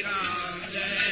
Ram Jai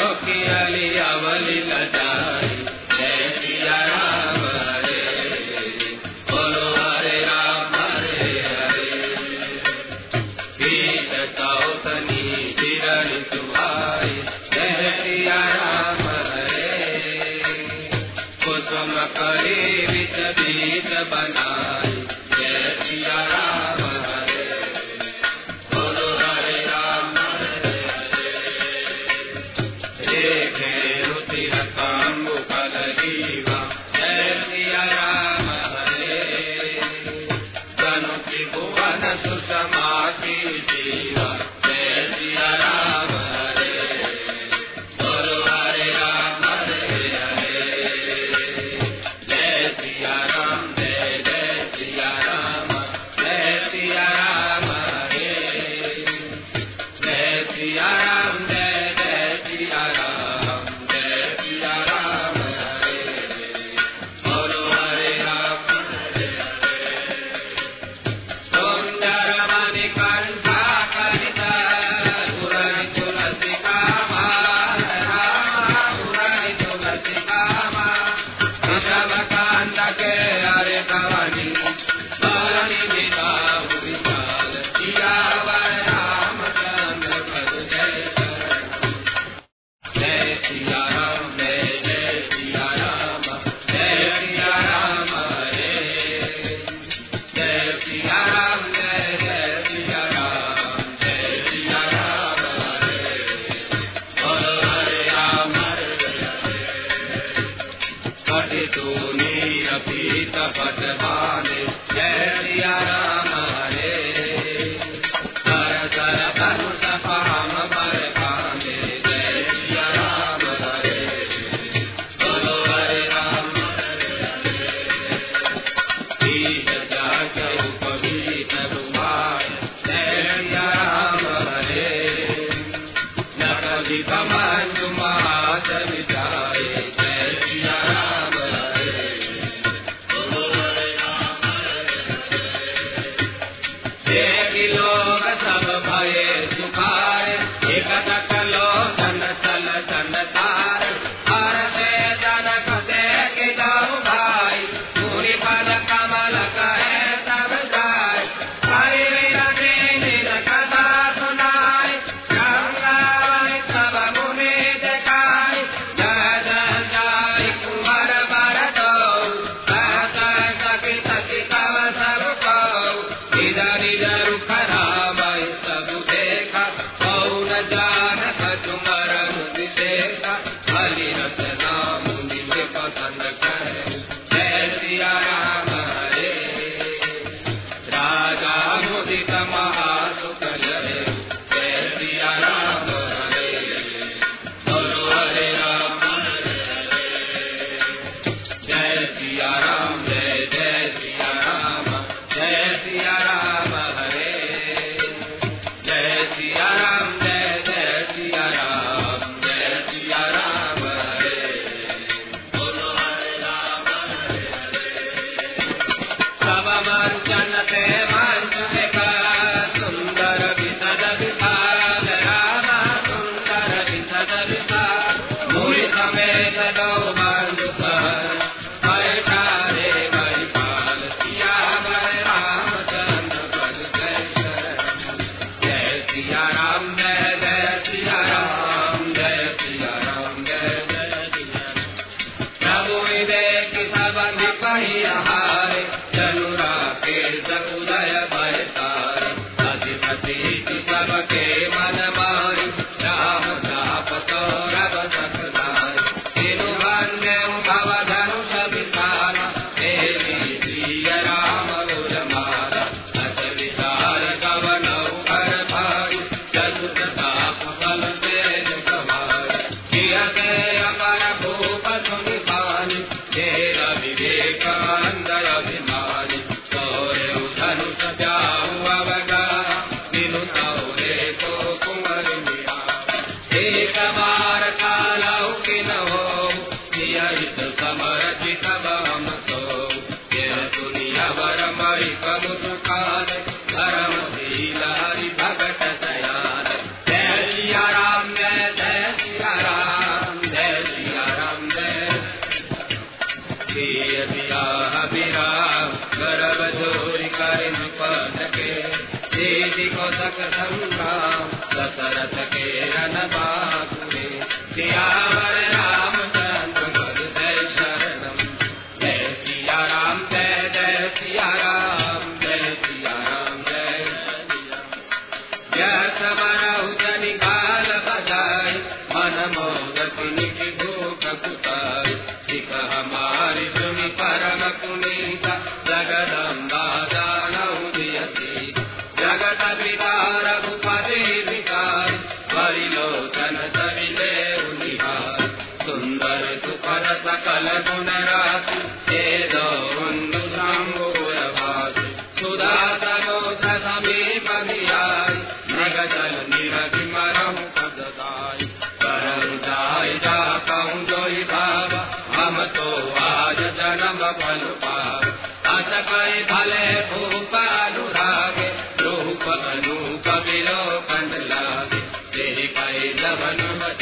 की अली अवली लजाई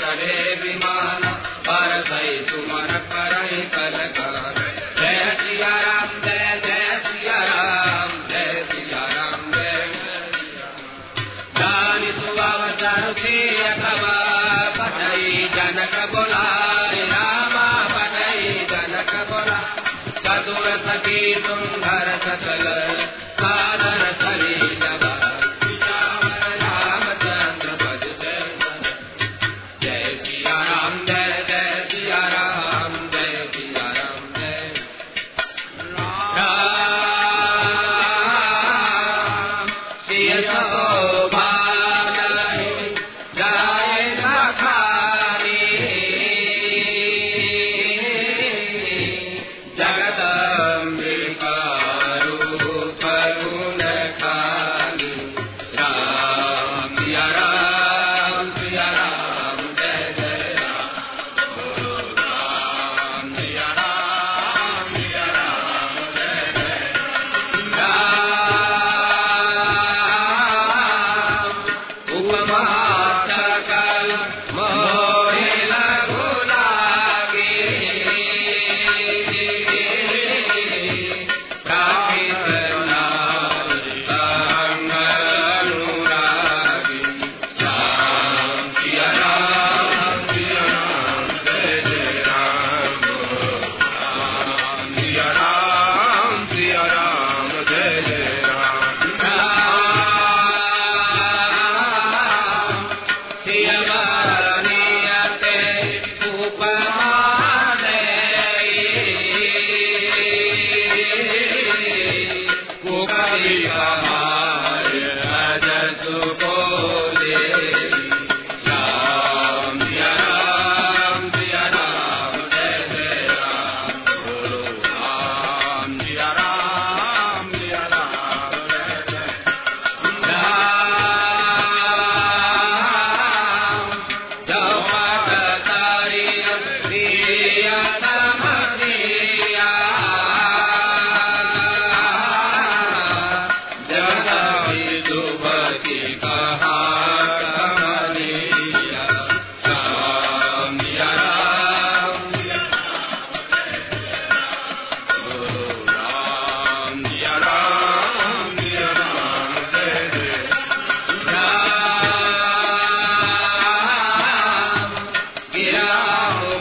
चढ़े विमान सखी सकल।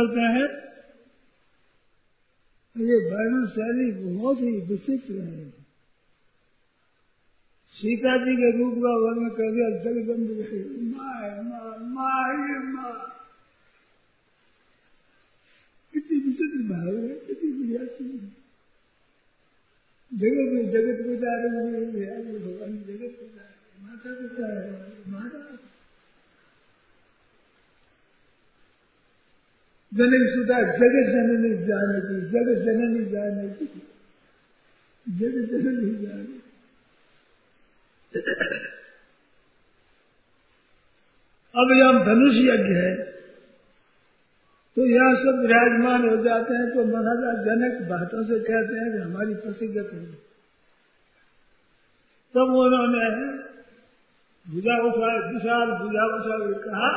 करते हैं ये वर्णन शैली बहुत ही विचित्र है। सीता जी के रूप का वर्णन कर दिया जगदम्ब कितनी विचित्र भाव है कितनी बढ़िया चीज़ जगत में जगत पिता भगवान जगत पिता माता पिता है माता जनक सुधा जगत जननी जाने की जगत जननी जाने की जगत जननी जाने अब यहाँ धनुष यज्ञ है तो यहाँ सब विराजमान हो जाते हैं तो महाराजा जनक बातों से कहते हैं कि हमारी प्रतिगत है तब उन्होंने भुजा उठा विशाल भुजा उठा कहा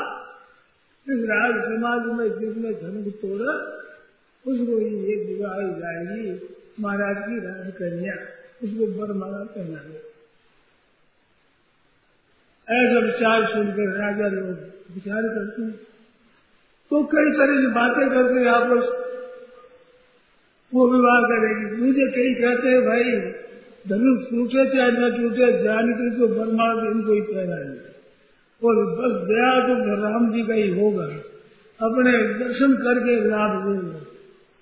इस राज समाज में जिसने धनुष तोड़ा, उसको ये विवाह जाएगी। महाराज की राज कन्या उसको बरमाला पहना ऐसा विचार सुनकर राजा लोग विचार करते हैं। तो कई तरह की बातें करते हैं आपस वो विवाह करेगी। मुझे कई कहते हैं, भाई, धनुष टूटे चाहे न टूटे, जानकी तो बरमाला इनको ही पहनाएँगे। और बस गया तो राम जी का ही होगा। अपने दर्शन करके लाभ देगा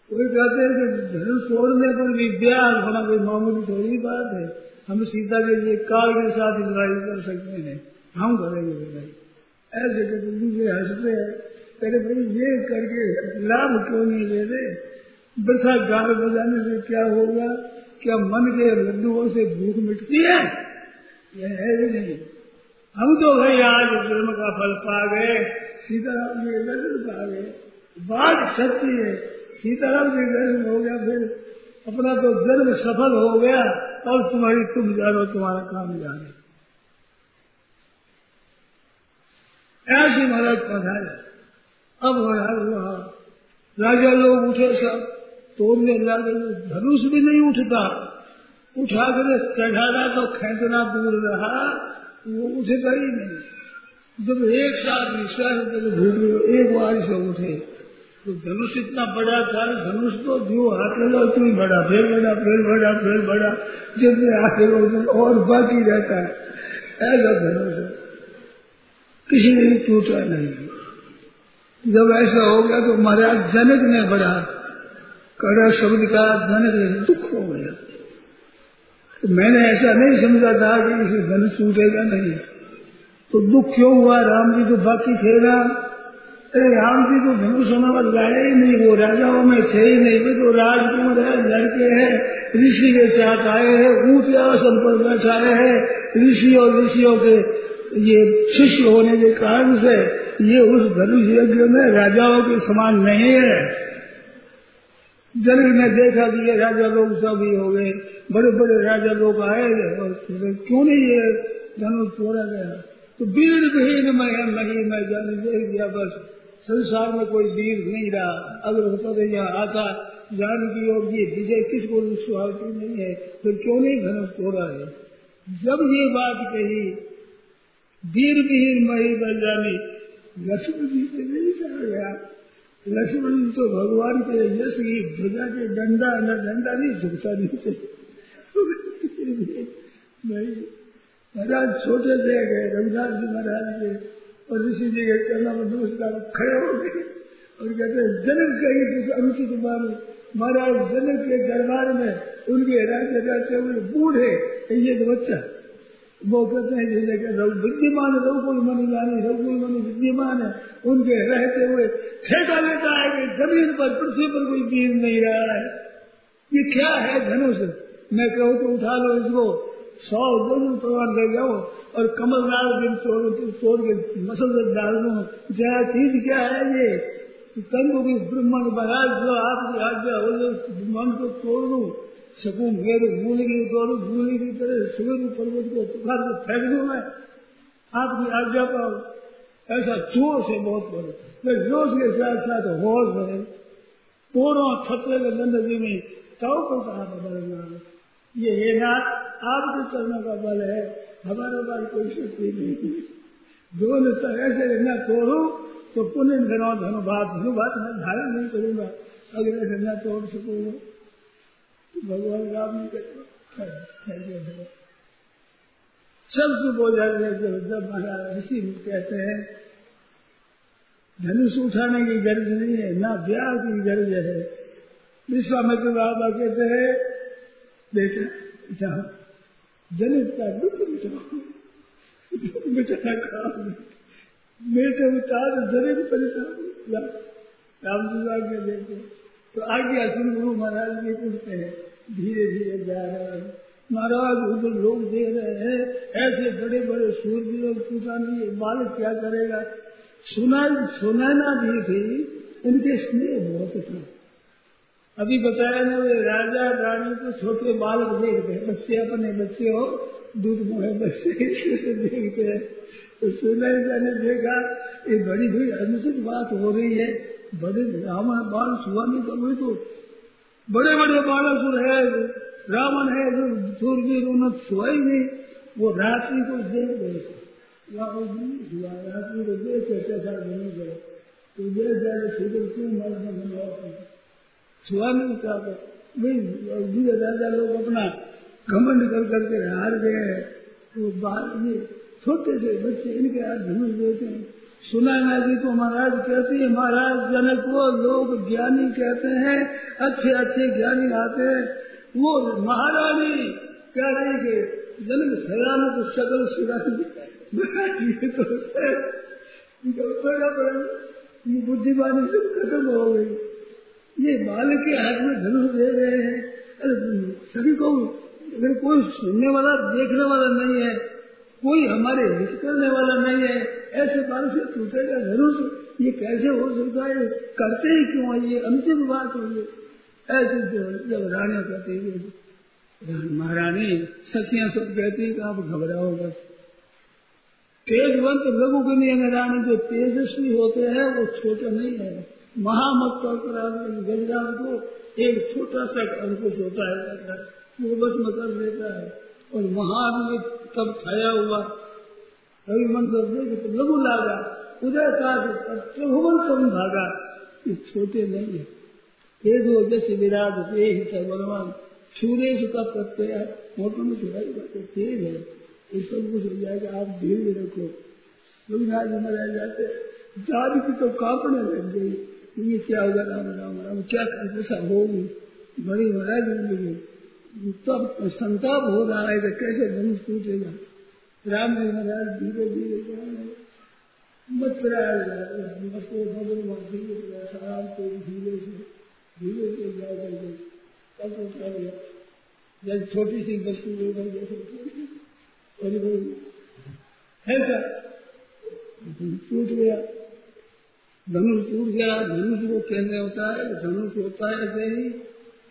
कोई कहते हैं कि धर्म छोड़ने पर भी ब्याह होना कोई मामूली थोड़ी बात है। हम सीता के लिए काल के साथ लड़ाई कर सकते हैं। हम करेंगे लड़ाई। ऐसे कहते दूसरे हँसते हैं। कहते भाई, ये करके लाभ क्यों नहीं ले रहे? बसा गाल बजाने से क्या होगा? क्या मन के लड्डुओं से भूख मिटती है? यह ही नहीं। हम तो भाई आज जन्म का फल पा गए, सीताराम जी दर्शन पा गए। बात सच्ची है, सीताराम जी दर्शन हो गया, फिर अपना तो जन्म सफल हो गया, और तुम्हारी तुम जानो, तुम्हारा काम जाने। ऐसे महाराज पधारे। अब महाराज हुआ राजा लोग उठे सब तोड़ने लगे धनुष भी नहीं उठता। उठा कर चढ़ाना तो खेचना दूर रहा वो उठेगा ही नहीं। जब एक साथ विश्वास भूल एक बार से उठे। तो धनुष इतना बड़ा था, धनुष तो जो हाथ लगा, उतनी बड़ा, फिर बड़ा फिर बड़ा फिर बड़ा। जब हाथ लगा और बाकी रहता है। ऐसा धनुष है। किसी ने भी टूटा नहीं। जब ऐसा हो गया तो महाराज जनक ने बड़ा कड़ा शब्द का जनक दुख हो गया। तो मैंने ऐसा नहीं समझा था कि इसे धनुष टूटेगा नहीं। तो दुख क्यों हुआ? राम जी तो बाकी थे ना अरे राम जी तो धनुष होने वाले लाए ही नहीं, वो राजाओं में थे ही नहीं। वे तो राजकुमार है, लड़के हैं, ऋषि के साथ आए हैं ऊँचे आसन पर बैठा है। ऋषि और ऋषियों के ये शिष्य होने के कारण से ये उस धनुष यज्ञ में राजाओं के समान नहीं है। जनक ने देखा कि ये राजा लोग ही हो गए। बड़े बड़े राजा लोग आए, और क्यों नहीं ये धनुष तोड़ा गया? तो वीर विहीन मैं नहीं मैं जाने दे दिया बस संसार में कोई वीर नहीं रहा। अगर होता तो यहाँ आता जानकी और ये विजय किसको स्वार्थी नहीं है? फिर क्यों नहीं धनुष तोड़ा है? जब ये बात कही, वीर विहीन मही बन जानी, लक्ष्मण जी से नहीं कहा गया। लक्ष्मण जी तो भगवान के की ध्वजा के डंडा, न डंडा नहीं झुकता नहीं नहीं महाराज छोटे से गए रविदास जी महाराज के और ऋषि जी के करना में नमस्कार खड़े हो गए और कहते जनक कहीं अनुचित मानो महाराज जनक के दरबार में उनके राज्य रहते हुए बूढ़े ये तो बच्चा, वो कहते हैं जैसे कि रघु विद्यमान, रघुकुल मनी जानी रघुकुल मनी विद्यमान है। उनके रहते हुए ठेका लेता है कि ज़मीन पर, पृथ्वी पर कोई बीज नहीं रहा है। ये क्या है धनुष? मैं कहूँ तो उठा लो इसको। सौ दोनों प्रवान ले जाओ और कमल नाल दिन तोड़ तोड़ के मसल डाल दो। जया चीज़ क्या है ये? तंग भी ब्रह्मण महाराज जो आपकी आज्ञा हो, जो ब्रह्मांड को तोड़ दू। सकूँ मेरे मूली की तोड़ू, मूली की तरह सुगर पर्वत को पुकार को फेंक दू मैं। आपकी आज्ञा पाओ ऐसा ज़ोर से बहुत बड़े मैं जोश के साथ साथ होश है तोड़ो छत्र के जी में कौ को कहा बदलना ये है ना आपके चरणों का बल है। हमारे पास कोई शक्ति नहीं दोनों तरह से न तोड़ू तो पुण्य धनो धनुभात धनुभात मैं धारण नहीं करूँगा। अगर ऐसे न तोड़ सकूँगा तो भगवान राम ने सबसे बोझा जब जब महाराज ऋषि कहते हैं, धनुष उठाने की गर्ज नहीं है, ना ब्याह की गर्ज है। विश्वामित्र बाबा कहते हैं जहाँ जनित का दुख मिटाओ मिटाना काम बेटे उतार जनित परेशान राम जी आगे देखो। तो आगे असुर गुरु महाराज जी पूछते हैं, धीरे धीरे जा रहे हैं महाराज, उधर लोग दे रहे हैं, ऐसे बड़े बड़े सूर्य लोग पूछा नहीं बालक क्या करेगा? सुना सुनैना भी थी, उनके स्नेह बहुत था। अभी बताया ना, राजा रानी को छोटे बालक देखते हैं, बच्चे अपने बच्चे हो, दूध मोहे बच्चे देखते हैं। तो सुनैना ने देखा, ये बड़ी बड़ी अनुचित बात हो रही है। बड़े रावण बाल सुहा नहीं कर तो बड़े बड़े बालक है, रावण है, जो सूरवीर उन्होंने सुहाई नहीं, वो रात्रि को देख गए रात्रि को देख कैसा बनी गए। तो ये सूर्य क्यों मर्द बनवा छुआ नहीं चाहता भाई राजा लोग अपना घमंड कर करके हार गए हैं तो बाहर ये छोटे से बच्चे, इनके हाथ धनुष देते हैं। सुना ना जी तो महाराज कहते हैं, महाराज, जनक को लोग ज्ञानी कहते हैं, अच्छे अच्छे ज्ञानी आते हैं। वो महारानी कह रही कि, जनक सयान तो सकल सुरानी तो बुद्धिमानी सब खत्म हो गई। ये बाल के हाथ में धनुष दे रहे हैं। सभी को अगर कोई सुनने वाला, देखने वाला नहीं है। कोई हमारे हित करने वाला नहीं है। ऐसे बाल से टूटेगा धनुष। ये कैसे हो सकता है? करते ही क्यों है? ये अंतिम बात होगी ऐसे जब रानी कहती है, महारानी, सखियाँ सब कहती है आप घबराओ बस। तेजवंत लघु के नियम रानी जो तेजस्वी होते हैं, वो छोटे नहीं है। महामत गजराज को एक छोटा सा अंकुश होता है वो बस में कर देता है और महावीर तब छाया हुआ रवि मंत्र देख तो लघु लागा, उदय का त्रिभुवन कभी भागा। ये छोटे नहीं है। तेज हो जैसे विराट तेज है भगवान सूर्य का प्रत्यय मोटो में सुधाई बात तेज है। ये सब कुछ हो जाएगा, आप धीरे रखो। रघुनाथ में रह जाते जान की तो कांपने लग गई। ये क्या होगा राम राम राम, क्या ऐसा होगी बड़ी महाराज ज़िंदगी तब संताप हो रहा है कि कैसे धनुष टूटेगा? राम जी महाराज धीरे धीरे मत भगवान धीरे आराम को धीरे से धीरे से जा करके तब तो क्या जैसे छोटी सी हो गई जैसे ऐसा टूट गया। धनुष टूट गया, धनुष को कहने होता है, धनुष होता है ऐसे ही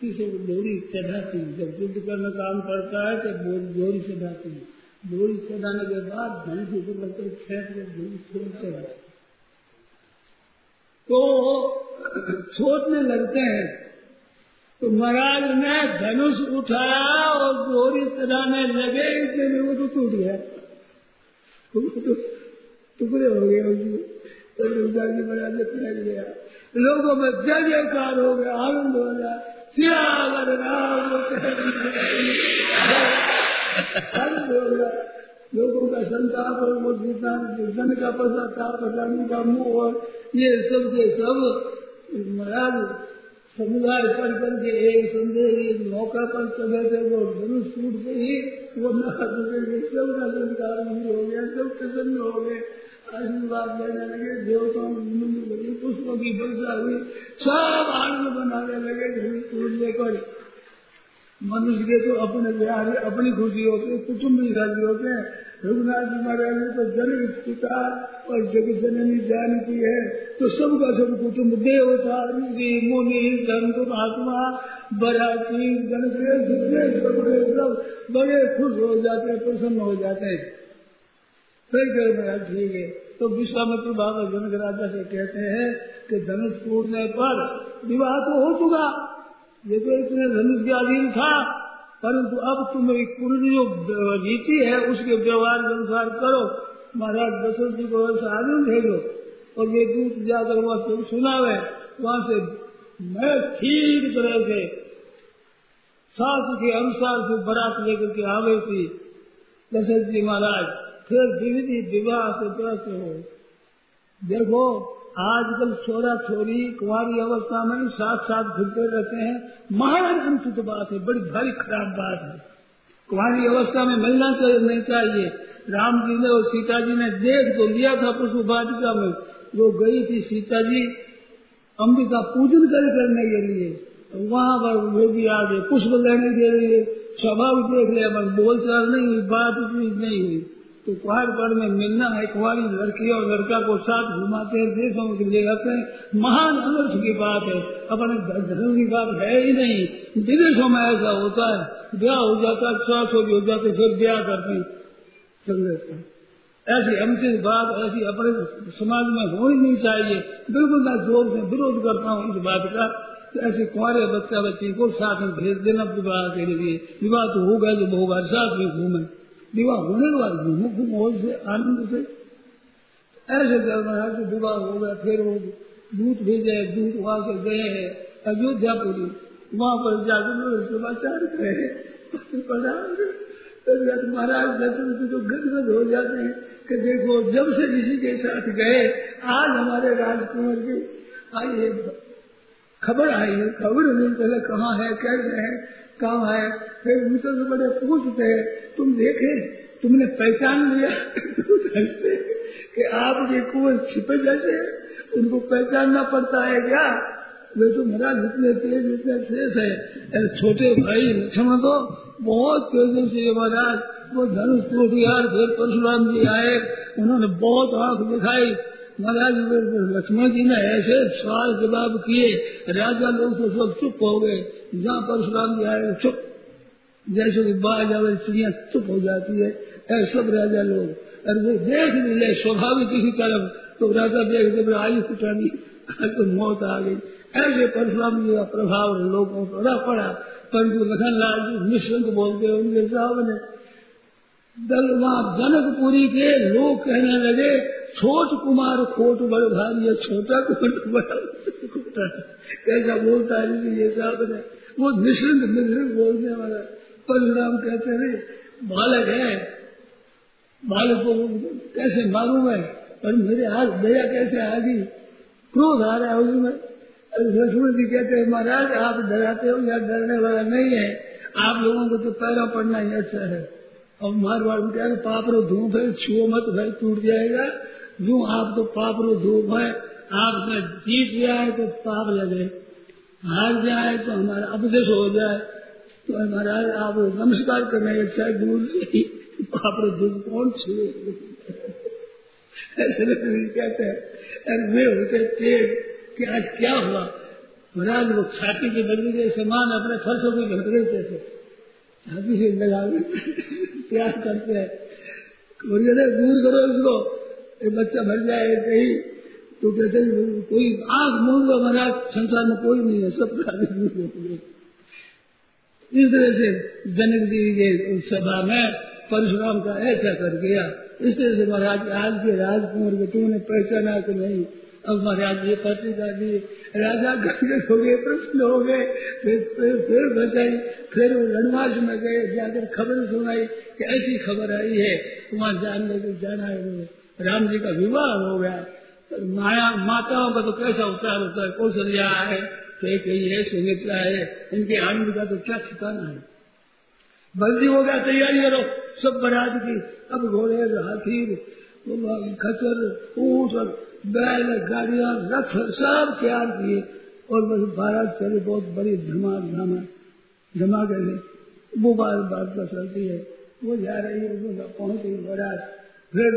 किसी को डोरी चढ़ाती जब युद्ध करने काम पड़ता है तो डोरी चढ़ाती है। डोरी चढ़ाने के बाद धनुष ऊपर लगकर खेत के धनुष छोड़ते हैं। तो छोड़ने लगते हैं तो महाराज ने धनुष उठाया और डोरी चढ़ाने लगे, इसलिए वो तो टूट गया। टुकड़े हो गए। उसमें तो जी महाराज ने फैल गया। लोगों में जय जयकार हो गया, आनंद हो गया। सियावर राम आनंद हो गया। लोगों का संताप और वो जितना जन का पश्चाताप जाने का मुँह, और ये सब के सब महाराज समुदाय पढ़ करके एक संदेह, एक मौका पर चले थे। वो धनुष टूट गई वो सब का संस्कार हो गया, सब प्रसन्न हो गए। आशीर्वाद लेने लगे, देवताओं लगी, पुष्पों की वर्षा हुई, सब आनंद बनाने लगे टूटने पर मनुष्य के तो अपने बिहार अपनी खुशी होती है कुटुम्ब की राज़ी होते हैं। रघुनाथ जी महाराज ने तो जन्म पिता और जगत जननी जानती है तो सबका सब कुटुम्ब देवता मुनि, संत, महात्मा बराती गणेश सब बड़े खुश हो जाते हैं, प्रसन्न हो जाते हैं। फिर कर महाराज ठीक है तो विश्वामित्र बाबा जनक राजा से कहते हैं कि धनुष टूटने पर विवाह तो हो चुका। ये तो इतने धनुष के अधीन था, परंतु अब तुम पूरी जो रीति है, उसके व्यवहार के अनुसार करो। महाराज दशरथ जी को वैसे आदमी भेजो और ये दूत जाकर वहाँ से सुनावे। वहाँ से मैं ठीक तरह से शास्त्र के अनुसार से बरात लेकर के आवे थी। दशरथ जी महाराज फिर विविधि विवाह से तरह से हो। देखो, आजकल छोरा छोरी कुमारी अवस्था में साथ साथ घूमते रहते हैं। महान अनुचित बात है, बड़ी भारी खराब बात है। कुमारी अवस्था में मिलना चाहिए नहीं चाहिए। राम जी ने और सीता जी ने देख तो लिया था पुष्प वाटिका में। वो गई थी सीता जी अम्बिका पूजन कर करने के लिए। तो वहाँ पर वो भी आ गए पुष्प लेने के लिए, स्वभाव देख लिया बोलचाल नहीं हुई, बात नहीं हुई। तो कुहारगढ़ में मिलना है कुआरी लड़की और लड़का को साथ घुमाते हैं, देशों के लिए जाते हैं। महान अनर्थ की बात है। अपने धर्म की बात है ही नहीं। विदेशों में ऐसा होता है। ब्याह हो जाता है स्वास्थ्य हो जाते फिर ब्याह करते हैं। ऐसी अंतिम बात, ऐसी अपने समाज में होनी नहीं चाहिए। बिल्कुल मैं ज़ोर से विरोध करता हूँ इस बात का तो ऐसे कुआरे बच्चा बच्ची को साथ में भेज देना विवाह के लिए। विवाह तो होगा जो होगा, साथ में घूमे। विवाह होने के बाद घूमो घूमो से, आनंद से। ऐसे जब महाराज के विवाह हो गया, फिर वो दूत भेजे दूत वहाँ से गए हैं अयोध्यापुरी वहाँ पर जाकर समाचार गए। तो महाराज दर्शन तो गदगद हो जाते हैं, कि देखो, जब से किसी के साथ गए, आज हमारे राजकुमार की आई खबर आई है, खबर नहीं पहले कहाँ है, कैसे है कहाँ है, फिर उनसे से बड़े पूछते, तुम देखे, तुमने पहचान लिया? कि आपके कुएँ छिपे जैसे उनको पहचानना पड़ता है क्या? वे तो मेरा जितने तेज इतने शेष है। छोटे भाई लक्ष्मण तो बहुत तेज़ी से महाराज, वो धनुष टूट फिर परशुराम जी आए। उन्होंने बहुत आँख दिखाई। महाराज, लक्ष्मण जी ने ऐसे सवाल जवाब किए। राजा लोग तो सब चुप हो गए। जहाँ परशुराम जी आए चुप। जैसे कि बाज आवे चिड़िया चुप हो जाती है ऐसे सब राजा लोग। और वो देख भी ले, स्वाभाविक किसी तरफ़ तो राजा देख दे आयु फुटानी तो मौत आ गई। ऐसे परशुराम जी का प्रभाव लोगों पर बड़ा पड़ा। परंतु लखन लाल जी निःशंक बोलते उनके साहब ने दल वहाँ जनकपुरी के लोग कहने लगे, छोट कुमार, खोट बड़ भारी छोटा खोट बड़ा कैसा बोलता है ये साहब ने वो निश्चिंत निश्चिंत बोलने वाला परशुराम कहते थे बालक है। बालक को कैसे मारू मैं पर मेरे हाथ दया कैसे आ गई? क्रोध आ रहा है उसमें लक्ष्मण जी कहते हैं, महाराज, आप डराते हो या डरने वाला नहीं है। आप लोगों को तो पैरा पड़ना ही अच्छा है। और मारवाड़ में क्या पाप रो धूप है, छुओ मत भाई टूट जाएगा। जो आप तो पाप रो धूप है आपने जीत जाए तो पाप लगे। हार जाए तो हमारा अपदेश हो जाए तो हमारा आप नमस्कार करने अच्छा दूर से पाप रो धूप कौन छुए? कहते हैं वे होते तेज, कि आज क्या हुआ? महाराज वो छाती की बदली के समान अपने फर्शों को घट रहे थे। छाती से लगा प्यार करते हैं? दूर करो इसको बच्चा मर जाए कहीं। तो कहते कोई मूंद लो महाराज संसार में कोई नहीं है, सब इस तरह से जनक जी के सभा में परशुराम का ऐसा कर गया। इस तरह से महाराज, आज के राजकुमार को तुमने पहचाना कि नहीं। अब महाराज ये पत्रिका दी राजा गंगत हो गए, प्रश्न हो गए। फिर फिर फिर बचाई फिर वो रणवास में गए, जाकर खबर सुनाई कि ऐसी खबर आई है। वहाँ जान लगे जाना है, राम जी का विवाह हो गया। माया, माताओं का तो कैसा उपचार होता है? कौशल्या है, कही है, सुमित्रा है, इनके आनंद का तो क्या ठिकाना है? बल्दी हो गया, तैयारी करो, सब बरात की अब घोड़े हाथी खच्चर, ऊट और बैल, गाड़िया, रथ, सब तैयार किए। और बस बारात चले बहुत बड़ी धमाक धमा धमाके से वो बार बार चलती है। वो जा रही है पहुँच बारात फिर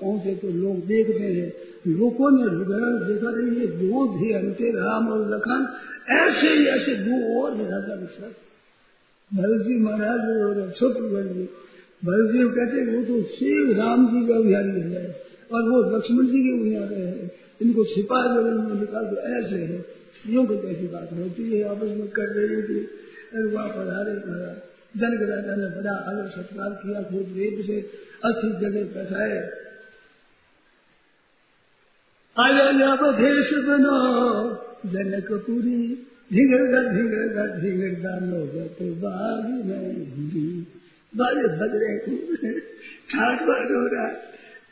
पहुँचे तो लोग देखते हैं। लोगों ने हृदय देखा रही ये दो थे अंते राम और लखन, ऐसे ही ऐसे दो और राजा विश्वास भरत जी महाराज और शत्रुघ्न जी। भरत जी कहते वो तो शिव राम जी का बिहारी है और वो लक्ष्मण जी के बिहार है। इनको छिपा जगह में निकाल तो ऐसे है। स्त्रियों को कैसी बात होती है आपस में कर रही थी वहाँ पधारे महाराज, जनक राजा ने बड़ा आदर सत्कार किया, खुद वेद से अच्छी जगह बैठाए। देश बनो, जनकपुरी ढिंगरगा ढिंगरगा ढिंगरगा लोग तो बाग में बारे बजरे ठाट बाट हो रहा,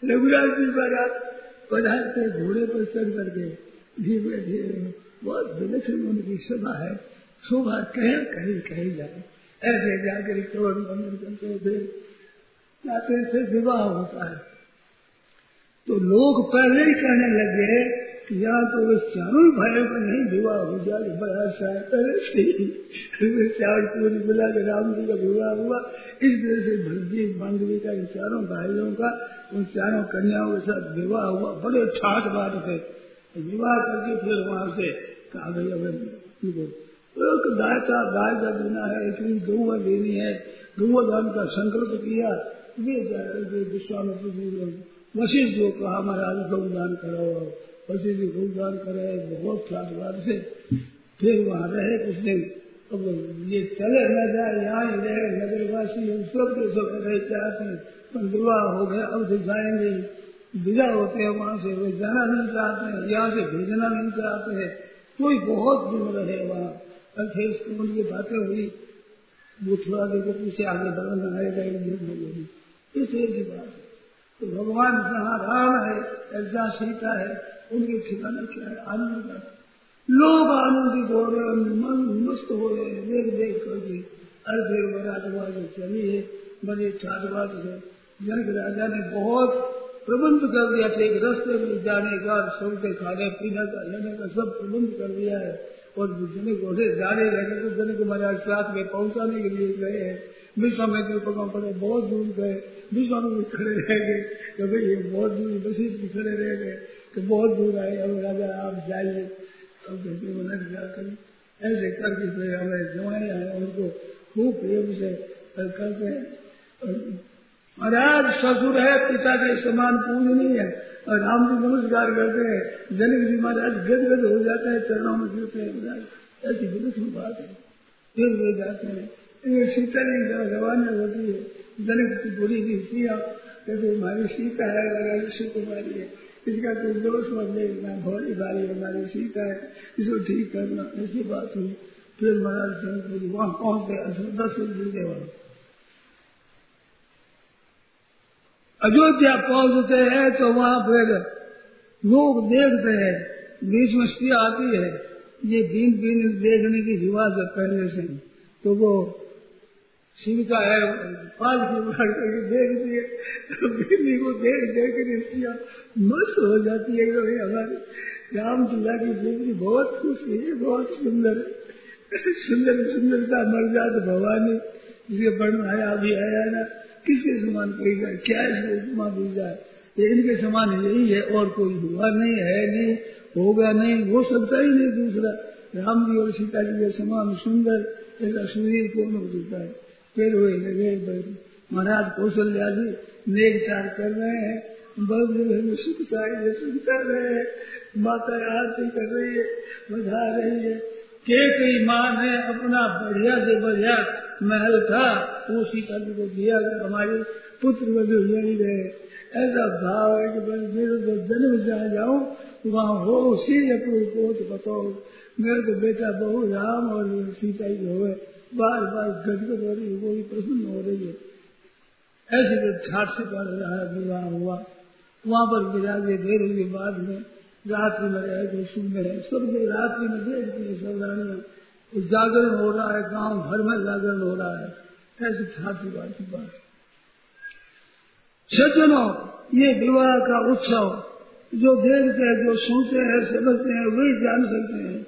रघुराज जी पधारते घोड़े पर चढ़ करके धीरे धीरे बहुत विलक्षण उनकी सभा है। शोभा कहे, कहीं, कही जाए। ऐसे जाकर करते फिर विवाह होता है। तो लोग पहले ही कहने लगे कि यहाँ तो वो चारों भाइयों का नहीं विवाह हो जाए बड़ा सा पहले से ही चार पूरी मिला के राम जी का विवाह हुआ। इस तरह से भरजी मांडवी का इन चारों भाइयों का, उन चारों कन्याओं के साथ विवाह हुआ। बड़े ठाट बाट थे। विवाह करके फिर वहाँ से कहा एक गाय का गाय का देना है इतनी गौवा देनी है। गौवा दान का संकल्प किया। वे विश्वामित्र जी वशिष्ठ जो कहा महाराज गौदान करो वशिष्ठ जी गौदान करे बहुत ठाट से फिर वहाँ रहे कुछ दिन। अब ये चले न जाए, यहाँ ही रहे, नगरवासी सब के सब रहे, चाहते हैं विवाह हो गया, अब से जाएँगे विदा होते हैं वहाँ से, वे जाना नहीं चाहते हैं, यहाँ से भेजना नहीं चाहते हैं। कोई बहुत दिन रहे वहाँ। फिर उनकी बातें हुई। वो थोड़ा देखो पीछे आगे बढ़ना आएगा इस की बात तो भगवान जहाँ राम है जहाँ सीता है, उनके ठिकाना क्या है आनंद लोग आनंदित हो रहे मन मस्त हो रहे हैं, देख देख करके। अरे फिर राजवाज चली है, बड़े छात्रवाद है। जनक राजा ने बहुत प्रबंध कर दिया था एक रस्ते में जाने का सबके खाने, पीने का, लेने का सब प्रबंध कर दिया है। और जनक, उसे जाने लगे तो जनक महाराज साथ में पहुँचाने के लिए गए हैं। विश्वामित्र पका पड़े बहुत दूर गए। विश्वामित्र खड़े रह गए। तो भाई, ये बहुत दूर वशिष्ठ भी खड़े रह गए। तो बहुत दूर आए। अब राजा, आप जाइए अब कहते मनक जाकर ऐसे करके फिर हमें जमाए हैं उनको खूब प्रेम से करते हैं। महाराज, ससुर है, पिता के समान पूजनीय है। और राम जी नमस्कार करते हैं। जनक जी महाराज गद गद हो जाते हैं, चरणों में गिरते हैं। ऐसी विलक्षण बात है। फिर वे जाते हैं। ये सीता जी का जवानी होती है। जनक की बुरी भी किया कहते हमारी सीता है ऋषि कुमारी है। इसका कोई दोष मत लेना भोली भारी हमारी सीता है। इसको ठीक करना, ऐसी बात हुई। फिर महाराज जनक जी वहाँ पहुँच गए दस दिन वहाँ। अयोध्या पहुँचते हैं तो वहाँ फिर लोग देखते हैं, बीच में स्त्री आती है। ये दिन दिन देखने की रिवाज है पहले से तो वो शिव का है, पाल की उखाड़ करके देखती है तो बिल्ली को देख देख कर स्त्रियाँ मस्त हो जाती है तो हमारी। राम चूल्हा की बिजली बहुत खुश हुई है बहुत सुंदर सुंदर सुंदरता मर जात भवानी जिसे बनवाया अभी आया ना, किसके समान कही जाए, क्या इसको उपमा दी जाए? ये इनके समान यही है, और कोई हुआ नहीं, है नहीं, होगा नहीं, हो सकता ही नहीं दूसरा। राम जी और सीता जी के समान सुंदर, ऐसा शरीर कौन हो सकता है? फिर हुए लगे महाराज कौशल्या जी नेक चार कर रहे हैं बल है सुखता रहे हैं, माता आरती कर रही है, बधा रही है। के कई माँ ने अपना बढ़िया से बढ़िया महल था वो सीता जी को दिया हमारे पुत्र वजह यही रहे। ऐसा भाव है कि बस मेरे तो जन्म जहाँ जाऊँ, वहाँ हो, उसी कोच बताओ मेरे को बेटा बहु राम और सीता ही हो बार बार गदगद हो रही वो भी प्रसन्न हो रही है। ऐसे तो छाट से पड़ रहा है, विवाह हुआ, वहाँ पर विराजे दे रही बाद में। रात्रि में रहे तो सुंदर है। सब जो रात्रि में देखती है, सब रानियाँ। जागरण हो रहा है, गाँव भर में जागरण हो रहा है। ऐसी छाती बात बात सज्जनों, ये विवाह का उत्सव, जो देखते हैं, जो सुनते हैं, समझते हैं, वही जान सकते हैं।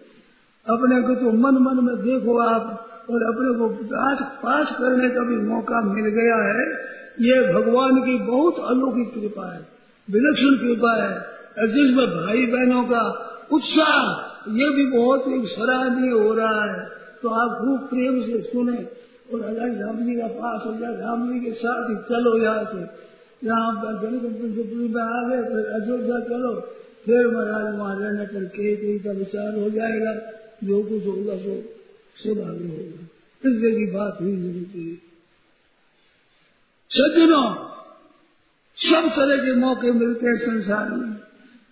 अपने को तो मन मन में देखो आप और अपने को पाठ पाठ करने का भी मौका मिल गया है। ये भगवान की बहुत अलौकिक कृपा है, विलक्षण कृपा है। जिसमें भाई बहनों का उत्साह, ये भी बहुत एक सराहनीय हो रहा है। तो आप खूब प्रेम से सुने और अगर राम जी का पास हो जाए, राम जी के साथ ही चलो यहाँ से। यहाँ जनकपुरी में आ गए, फिर अयोध्या चलो। फिर महाराज वहाँ रहने पर के का विचार हो जाएगा, जो कुछ होगा सो सब आगे होगा। इस की बात हुई ज़रूरत है सज्जनों, सब तरह के मौके मिलते हैं संसार में।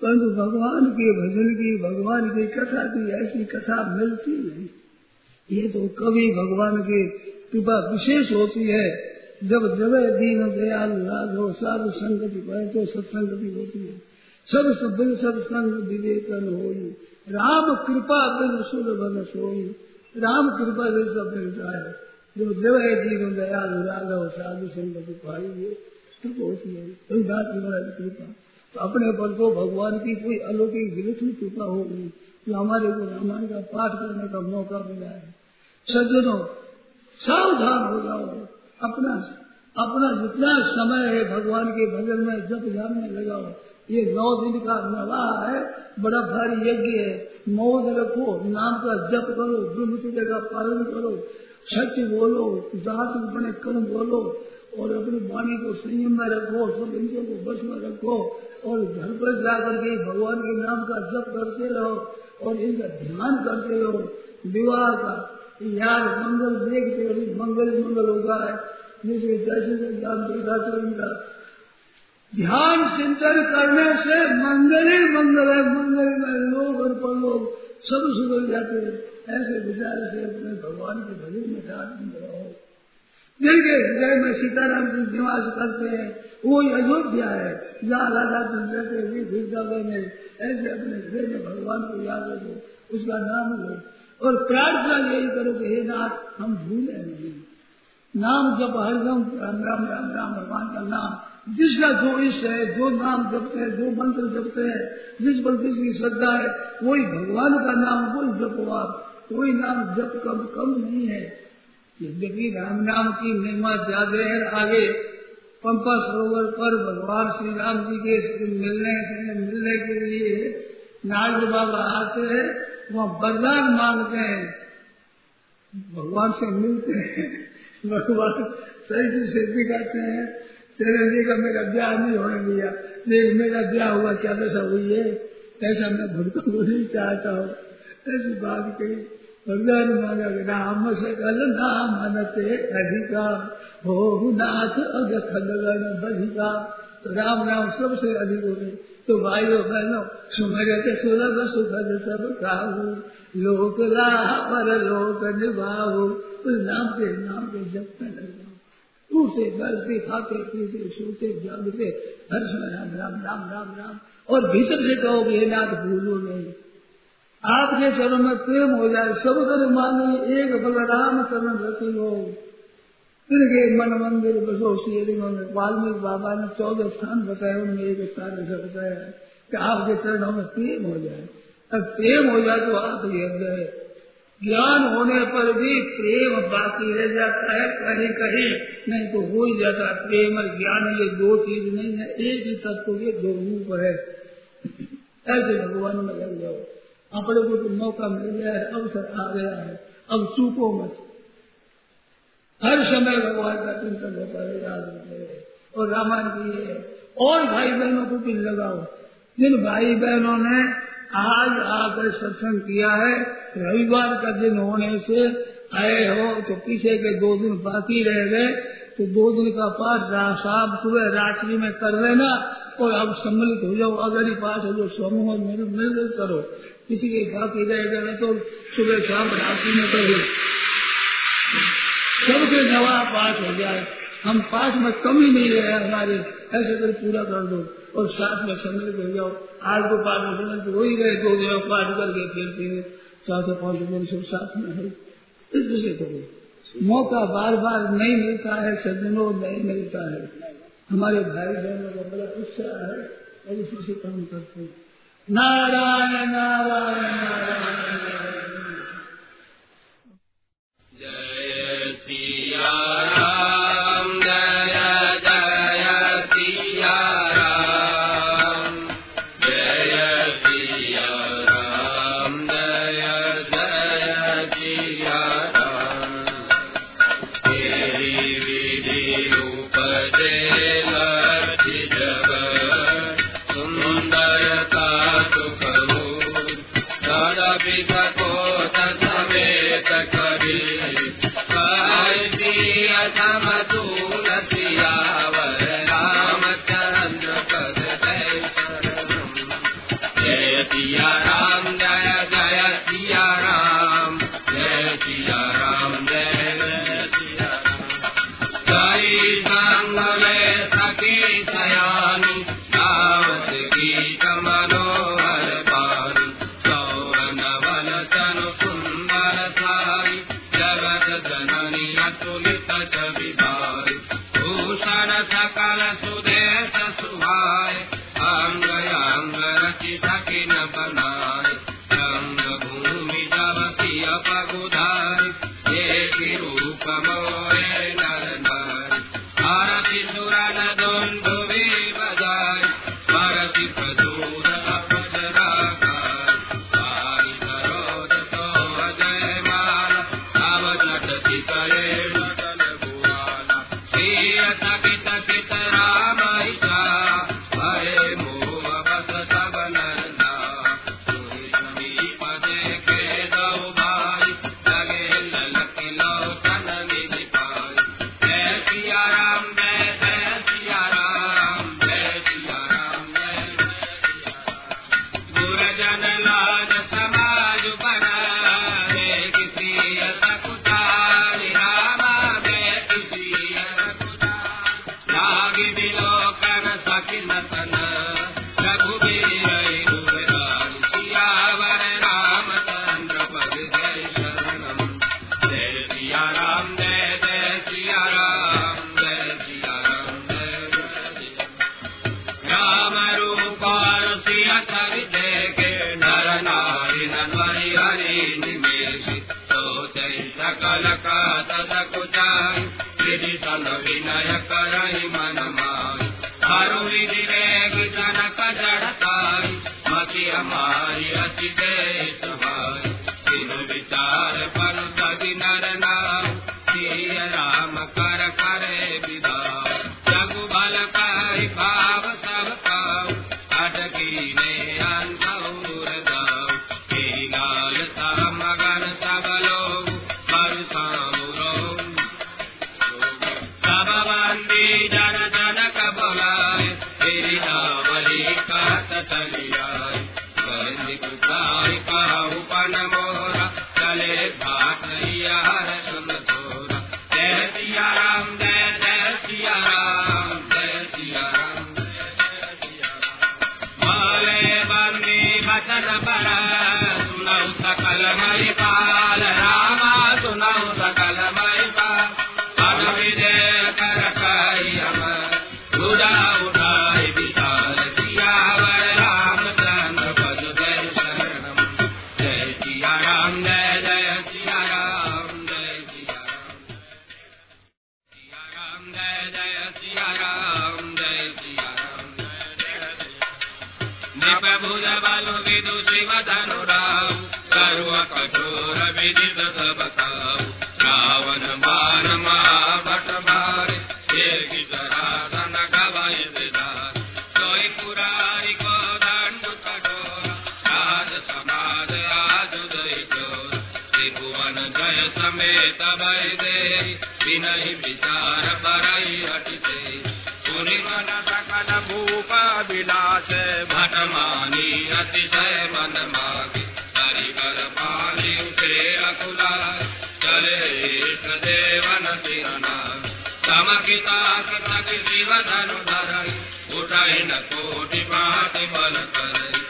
परंतु भगवान के भजन की, भगवान की कथा की ऐसी कथा मिलती नहीं। ये तो कभी भगवान की कृपा विशेष होती है। जब जब दीन दयाल हो साधु संगति पाए तो सत्संगति होती है। सब सब सत्संग विवेकन हो राम कृपा बिन सुलभ सोई। राम कृपा से सब मिलता है। जो जब दीन दयाल राघव साधु संगति पाई कृपा है कृपा। तो अपने पर तो भगवान की कोई अलौकिक विलक्षण कृपा होगी जो हमारे को रामायण का पाठ करने का मौका मिला है। सज्जनों, सावधान हो जाओ। अपना अपना जितना समय है भगवान के भजन में जप ध्यान में लगाओ। ये नौ दिन का नवाह है, बड़ा भारी यज्ञ है। मौज रखो, नाम का जप करो ब्रह्मचर्य का पालन करो, सत्य बोलो, जात बने कर्म बोलो, और अपनी वाणी को संयम में रखो सब इंद्रियों को बस में रखो, और घर पर जाकर के भगवान के नाम का जप करते रहो, और इनका ध्यान करते रहो। विवाह का यार मंगल, देखते हो मंगल मंगल होगा है। जिसके दर्शन इनका ध्यान चिंतन करने से मंगल ही मंगल है मंगल में लोग और पर लोग सब सुधर जाते हैं। ऐसे विचार से अपने भगवान के भजन में ध्यान रहो। दिल के हृदय में सीताराम जी निवास करते हैं। वो अयोध्या है। जहाँ राजा चंद्र रहते हुए वृंदावन में। ऐसे अपने हृदय में भगवान को याद रखो। उसका नाम लो। और प्रार्थना यही करो कि, हे नाथ, हम भूले नहीं। नाम जब हरदम राम राम राम राम, भगवान का नाम जिसका जो इष्ट है, जो नाम जपते हैं, जो मंत्र जपते हैं, जिस पर जिसकी श्रद्धा है, वही भगवान का नाम, वही जपो कोई नाम जप कम कम नहीं है। यद्यपि राम नाम की महिमा ज़्यादा है आगे, पंपा सरोवर पर भगवान श्री राम जी के मिलने मिलने के लिए नारद बाबा आते हैं, वहाँ वरदान मांगते हैं। भगवान से मिलते हैं, भगवान सही से सिद्धि करते हैं तेरे जी का मेरा ब्याह नहीं होने दिया। देख मेरा ब्याह हुआ, क्या दशा हुई है? ऐसा मैं भक्तों को नहीं चाहता हूँ। ऐसी बात कही। भगवान मांगा राम सकल नाम मनते अधिका। हो नाथ अग खगन बधिका। तो राम नाम सबसे अधिक हो गए। तो भाइयों, बहनों सुमरत सुलभ सुखद सब खाऊ लोक ला पर लोक निभाऊ उस नाम के नाम के जप में टूटे गलते खाते पीते सोते जागते हर समय राम राम राम राम राम। और भीतर से कहोगे नाथ, भूलो नहीं। आपके चरण में प्रेम हो जाए सब कर मानी एक बलराम चरण रखी हो। इनके मन मंदिर बसो श्री वाल्मीकि बाबा ने चौदह स्थान बताए, उनमें एक स्थान ऐसा बताया कि आपके चरणों में प्रेम हो जाए। अब प्रेम हो जाए तो आप है। ज्ञान होने पर भी प्रेम बाकी रह जाता है, कहीं कहीं नहीं तो हो ही। जाता प्रेम और ज्ञान ये दो चीज़ नहीं है, एक ही तत्व ये दो रूप है। ऐसे भगवान में लग जाओ। अपने को तो मौका मिल गया है, अवसर आ गया है। अब चूको मत। हर समय भगवान का चिंतन होता है याद और रामायण की है। और भाई बहनों को भी लगाओ। जिन भाई बहनों ने आज आकर सत्संग किया है, रविवार का दिन होने से आए हो तो पीछे के दो दिन बाकी रह गए तो दो दिन का पाठ साहब सुबह रात्रि में कर लेना और अब सम्मिलित हो जाओ अगर ही पाठ हो जाओ समूह मिल करो। किसी के बाकी रह गए तो सुबह शाम रात्रि में करो। सबके नवा पाठ हो जाए हम पाठ में कमी नहीं रहे हमारे, ऐसे कर पूरा कर दो। और साथ में सम्मिलित हो जाओ। आठ को पाठ में सम्मिलित हो ही गए तो जो पाठ करके फिरते हुए साथ पाँच दिन सब साथ में है। इस विषय करो मौका बार बार नहीं मिलता है सज्जनों नहीं मिलता है। हमारे भाई बहनों का बड़ा उत्साह है, और इसी से काम करते हैं। नारायण नारायण नारायण। जय सिया भय समेत भय दे बिनहि विचार बरई हटते। सुनि मन सकल भूप विलास, भट मानी अतिशय मन मागे। हरिवर पाली उठे अकुला, चले देवन तिरना समकिता सतक शिव धरई उठै न कोटि पाटि बल करई।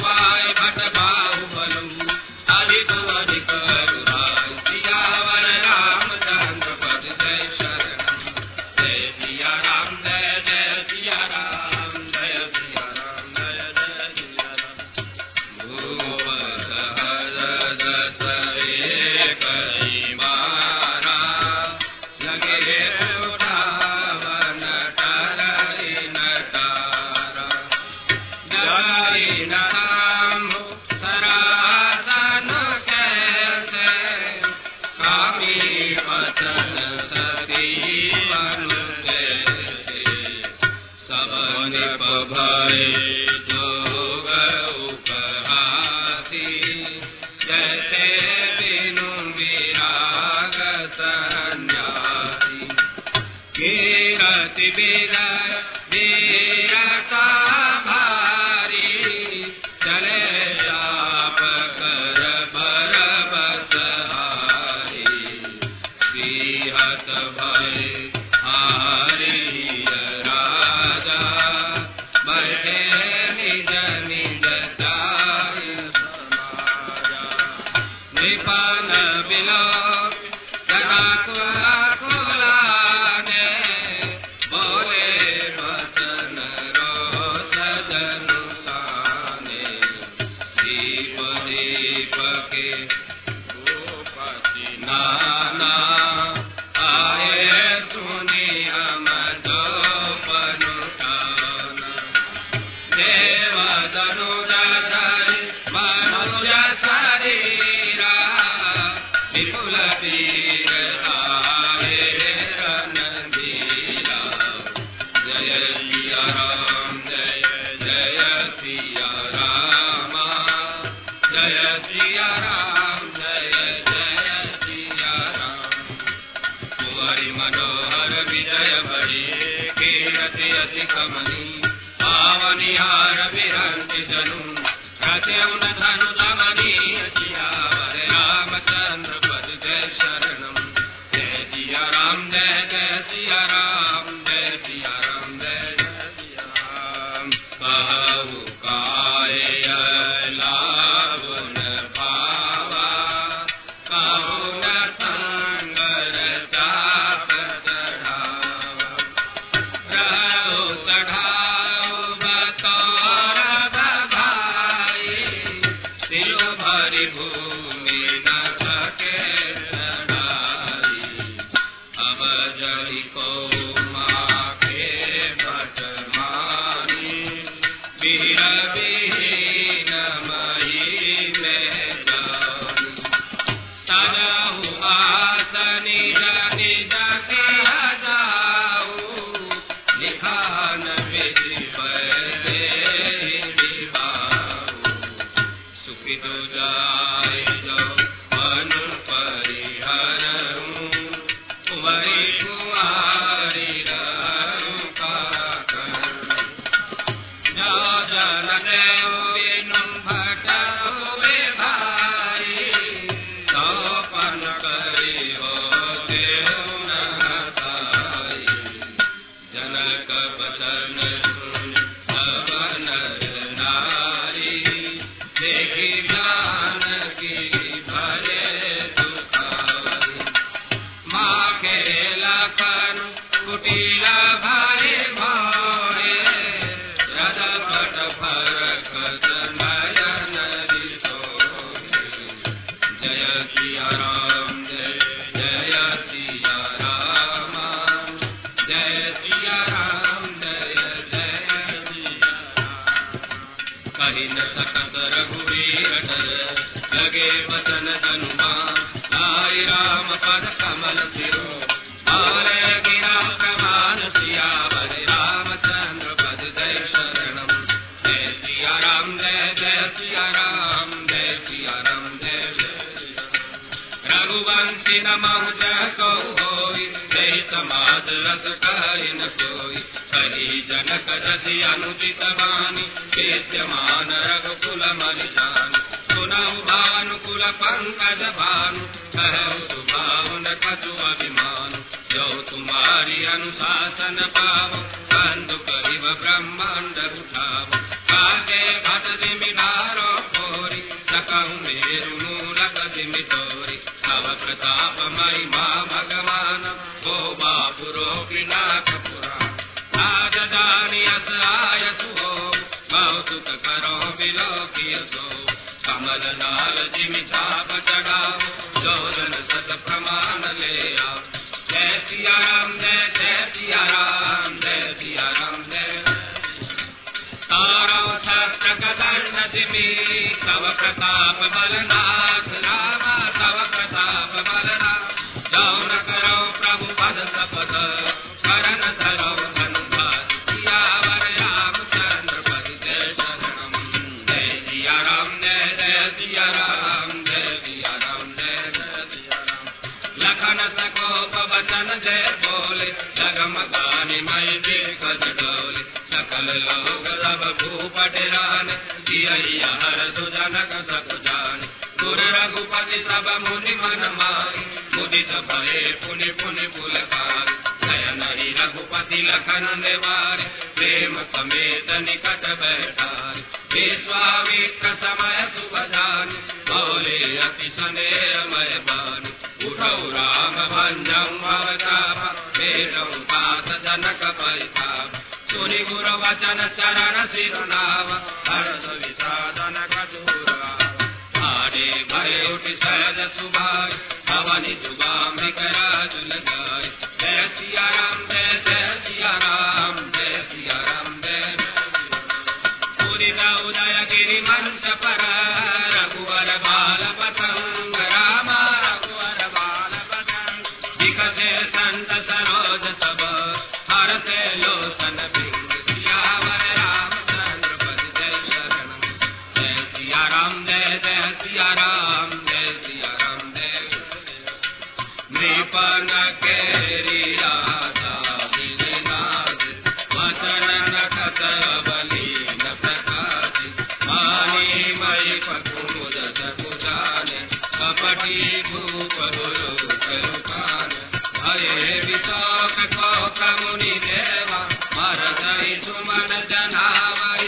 Krishna रति अनुचित वाणी विद्यमान रघुकुल मलिशान सुनहु भानुकुल पंकज भानु कहु सुभावन कछु अभिमान। जो तुम्हारी अनुशासन पाव, बंधु करिब ब्रह्मांड उठाव। काके घट जिमिदारो कोरी सकहु मेरु मूलक जिमितोरी तव प्रताप महिमा भगवान गो बापुरो पिनाक कमल लाल जिमि छाप जोरन सत प्रमाण ले आओ जय सिया राम, जय जय सिया राम, जय सिया राम, जय। तारो प्रताप बलनाथ। रामा भूपट रान जियैया हर सुजनक सब जान गुर रघुपति सब मुनि मन माई मुदित भये पुनि पुनि पुलकार नयन हरि रघुपति लखन निवार, प्रेम समेत निकट बैठार। विश्वामित्र समय सुबधान बोले अति स्नेहमय बानी। उठौ राम भंजौ भवताप वेदौ तात जनक परिताप सुनि गुर वचन चरण सिरुनाव हर्ष विषादन कटूरा आडे भय उठ सहज सुभाय भवनि जुगाम्बिक राज लगाय जय सिया राम, जय जय सिया राम, जय सिया राम, जय पूरित उदय गिरि मंच पर रघुवर बाल पतंग राम रघुवर बाल पतंग विशाख कोक मुनि देवा मरदई सुमन जनावई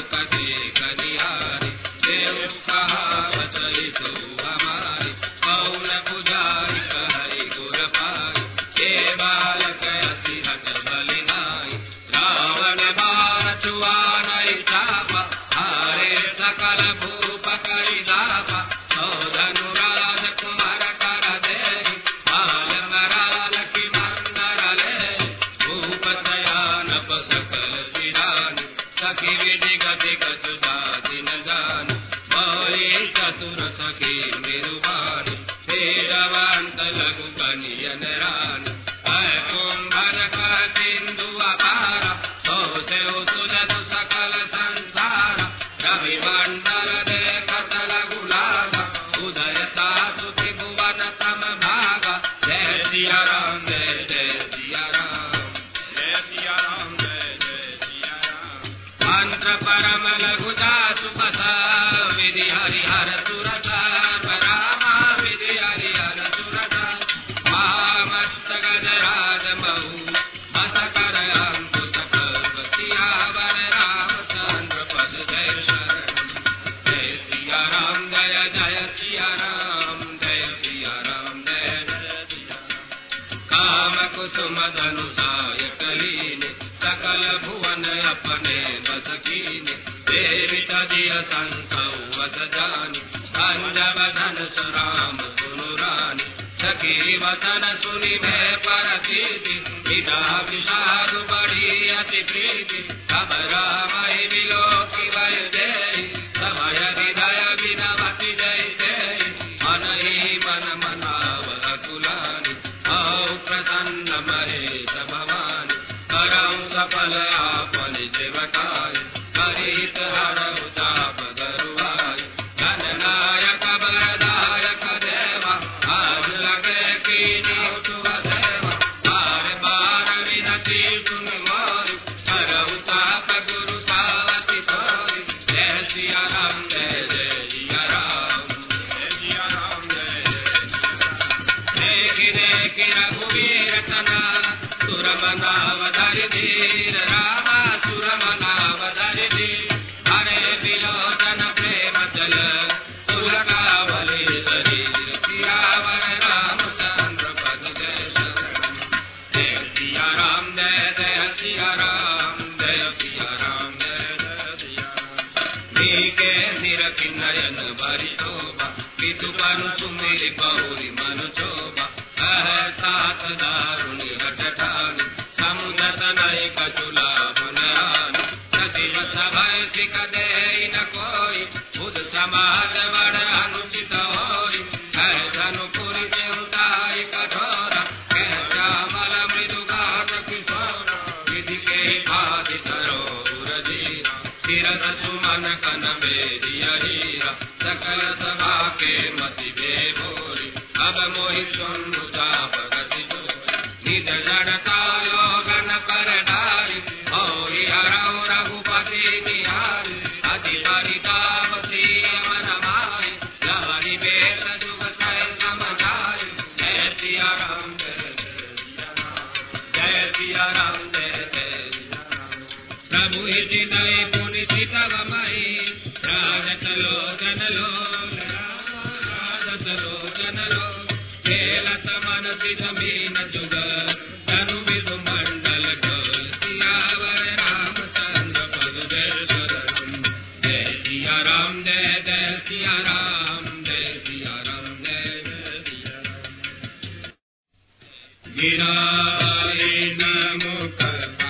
पांग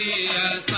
राम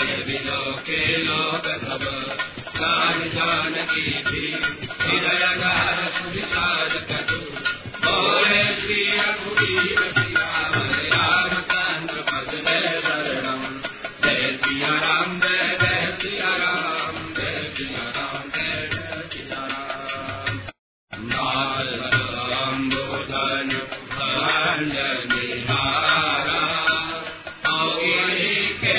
सबय बिलो के लोक सब जान जान की थी हृदय गार सुविचार कटु बोले श्री रघुवीर सिया रामचंद्र पद जय शरणम जय सिया राम जय जय सिया राम जय सिया राम जय जय सिया राम नाम बोधन भंड निहारा औरी के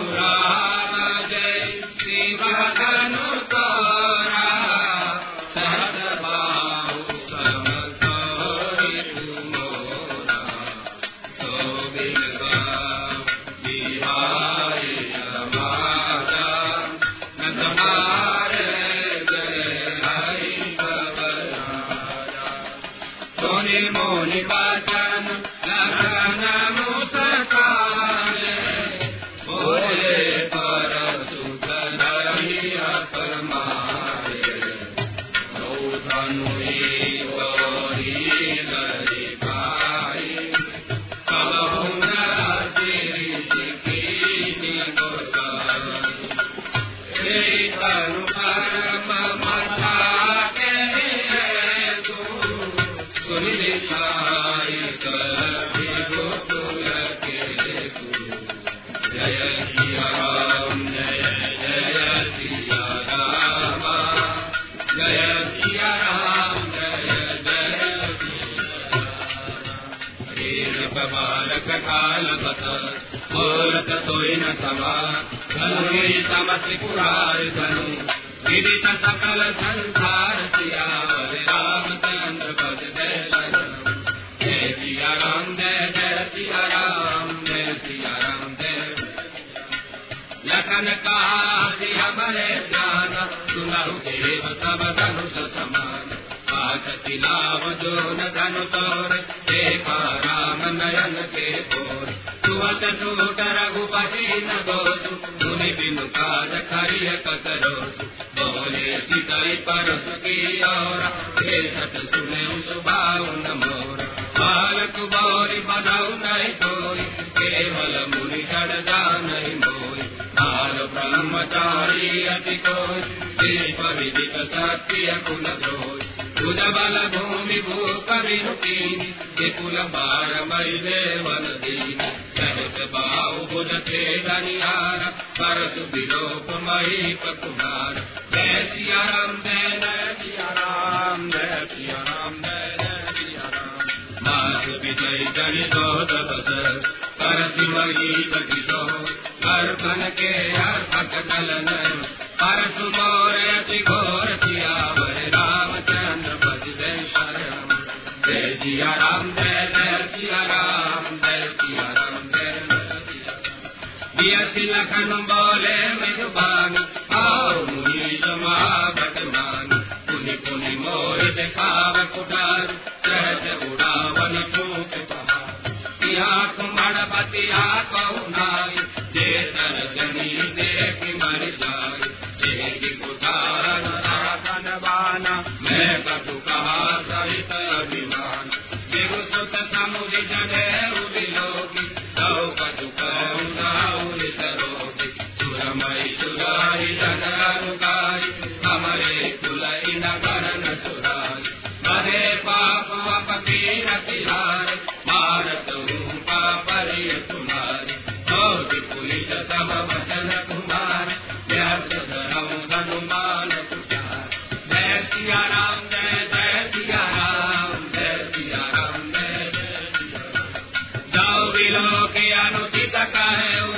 Gracias. न समा धनु विदित जय जय सिया राम जय जय सिया राम जय। सिया राम जय लखन कहा हमारे ज्ञान सुनहु देव सब धनुष समान लाव जो न धन तोर देखा राम नयन के पोर सुवत टूट रघुपति न दोषु मुनि बिनु काज खरिय कतरोसु बोले चितई परस की और सत सुने सुभाव न मोर बालक बौरी बधाऊ नहीं कोई केवल मुनि जड़ नहीं मोई बाल ब्रह्मचारी अति कोई विदित सत्य कुल द्रोही कुल बल भूमि भूप विनुकीन विपुल बार मई देवन दीन सहस बाहु बुध से दनियार परसु विलोप मही कुमार जय सिया राम जय जय सिया राम जय सिया राम जय जय सिया राम नाथ विजय जन सोद बस कर सिमरी किशो अर्पण के अर्पक दलन परसु मोर घोर सियावर शरण राम जय जय सिया राम जय सिया राम जय पुनि मोर दिखाव कुटार सहज उड़ावन फूक पहाड़ कुमड़पति आकुनाई जे दर्शनी देख मर जाय एक कुटार शासन बाना मैं कटु कहा सहित अभिमान विभुसुत समुझ जने उदिलोगी सौ कटु कहूनाउरि सरोगी सुरमय सुराई जन अनुगाई हमारे कुलई नगरन सुराई मरे पाप अनुचित कहू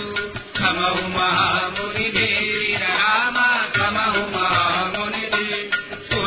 क्षमहु महामुनि महामुनि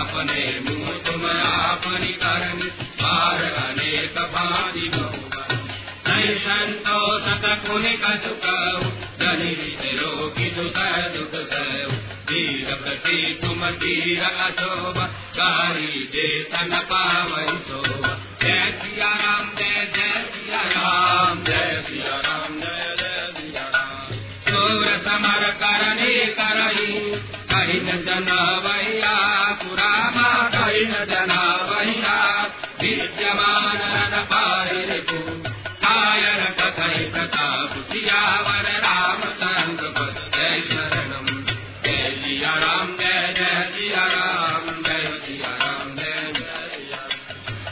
अपने मुँह तुम आपनी करनी पार अनेक भारी बहुबर धीर प्रति तुम धीर कारी शोभ जय सिया राम जय जय सिया राम जय सिया राम जय जय समर करने करही जना वैया पुरामा, कही न जना वैया विद्यमान को कायर कथय प्रताप सियावर रामचंद्र पद। जय शरणम जय सिया राम, जय जय सिया राम, जय सिया राम।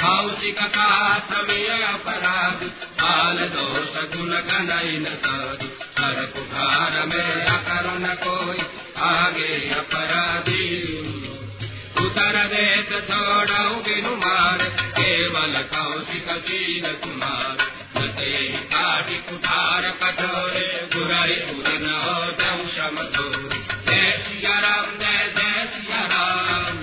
कौशिक का समय अपराध बाल दोष गुण गणई न साधु हर पुकार में अकरुण कोई आगे अपराधी। उतर देत छोड़ऊ बिनु मार केवल कौशिक शील कुमार काटी कुठार कठोरे, बुराई बुर हो दम शम जय सिया राम, जय जय सिया राम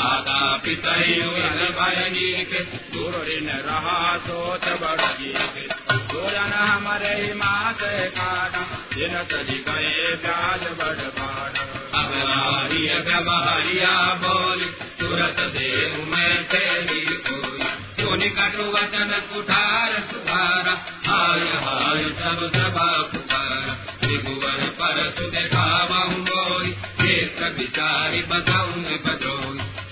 माता पितरभयनीक सूर्य न रहा सोच बड़गीक सूरन हमारे मात कारण दिन सजी गए ब्याज बड़ बाड़ बोल, सूरत देव मैं तेरी सुन कटु वचन कुठार सुधारा, हाय हाय सब सभा पुकारा। त्रिभुवन पर विचारी बजोई।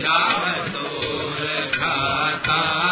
राम सोल खाता।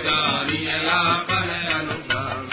मोहि दानिय आपन अनुगाम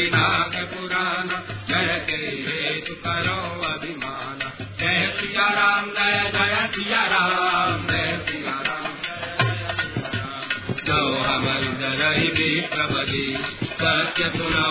विनाश पुराण, जय के हेतु करो अभिमान। जय सिया राम, जय जय सिया राम, जय सिया राम। जय सिया राम जो हमारी जय भी प्रबली सत्य पुरा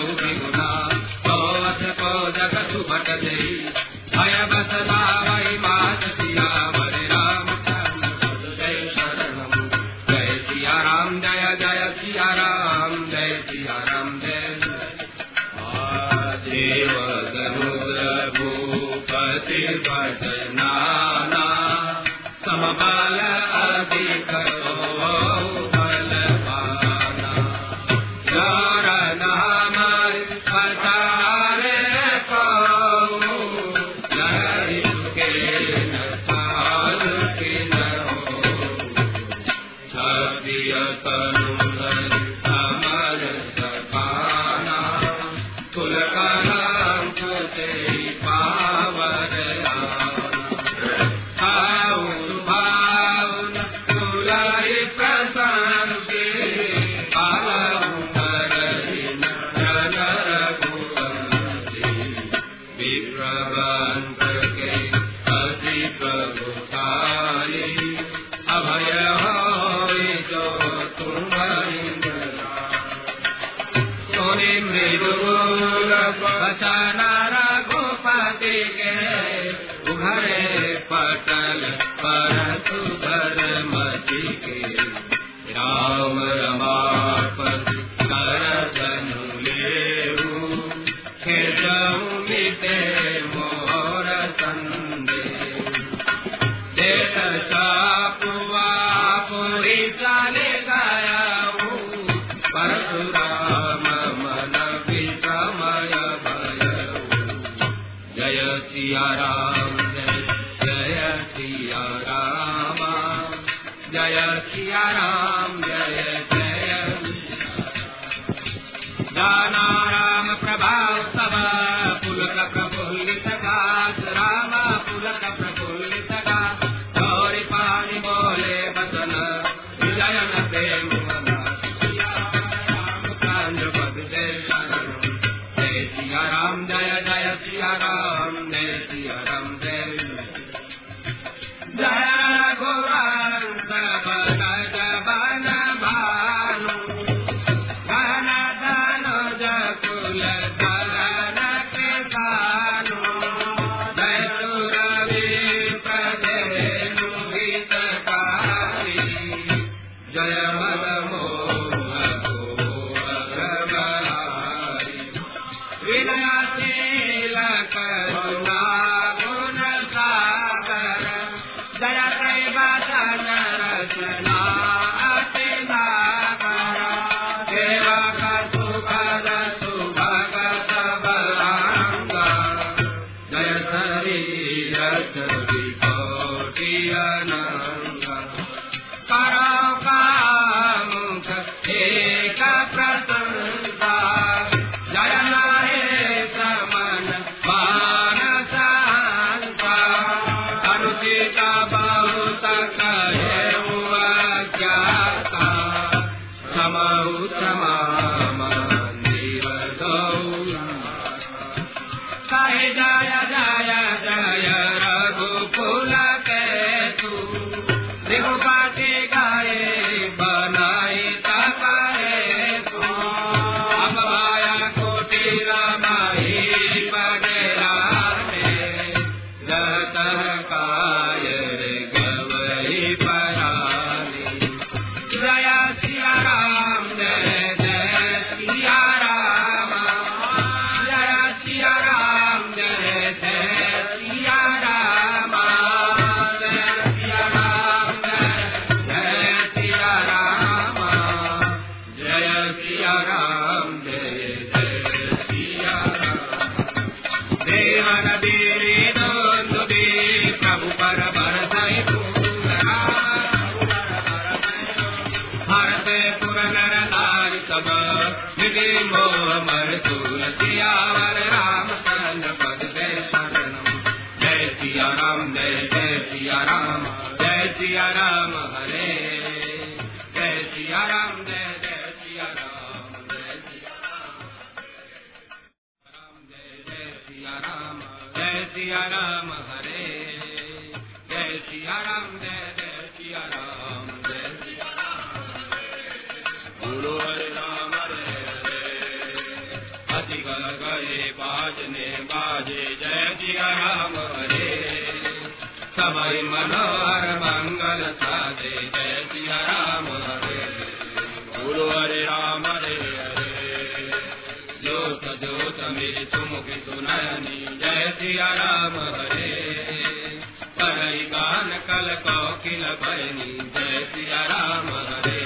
गान कल कौकिल बयनी जय सिया राम हरे।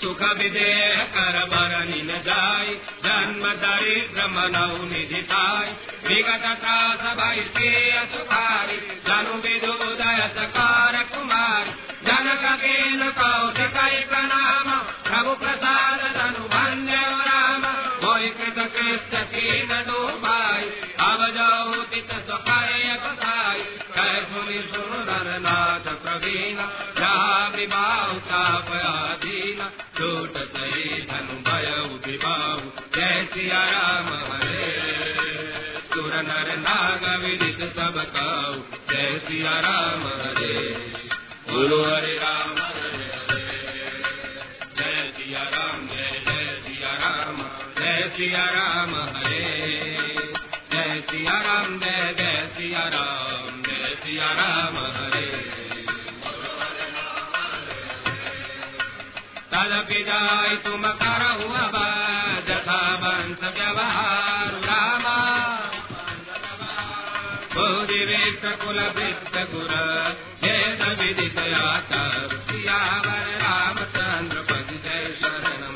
सुख विदेह कर बरनी न जाय जन्म दरिद्र मनौ निधि विगत त्रास भय के सुखारी जनु विदुदय सकार कुमार, जनक केन कौश कई प्रणाम, प्रभु प्रसाद तनु भन्य मोहि कृत कृष्ण कीन डूबाई। अब जाऊ तित सुखाय कसाई कै सुनि सुन नर नाथ प्रवीण, जहाँ विवाह ताप आधीन छूट सही धनु भय विबाहु जय सिया राम हरे सुर नर नाग विदित सब काऊ जय सिया राम हरे बोलो हरे राम, हरे जय सिया राम जय जय सिया राम जय सिया राम, हरे। जय सिया राम, जय जय सिया राम, जय सिया राम, हरे। तदपि जाय, तुम करहु अब जथा वंश व्यवहार, रामा। बोधि वेश कुल वृत्त गुर भेद विदित आचार, सियावर रामचंद्र पद जय शरणम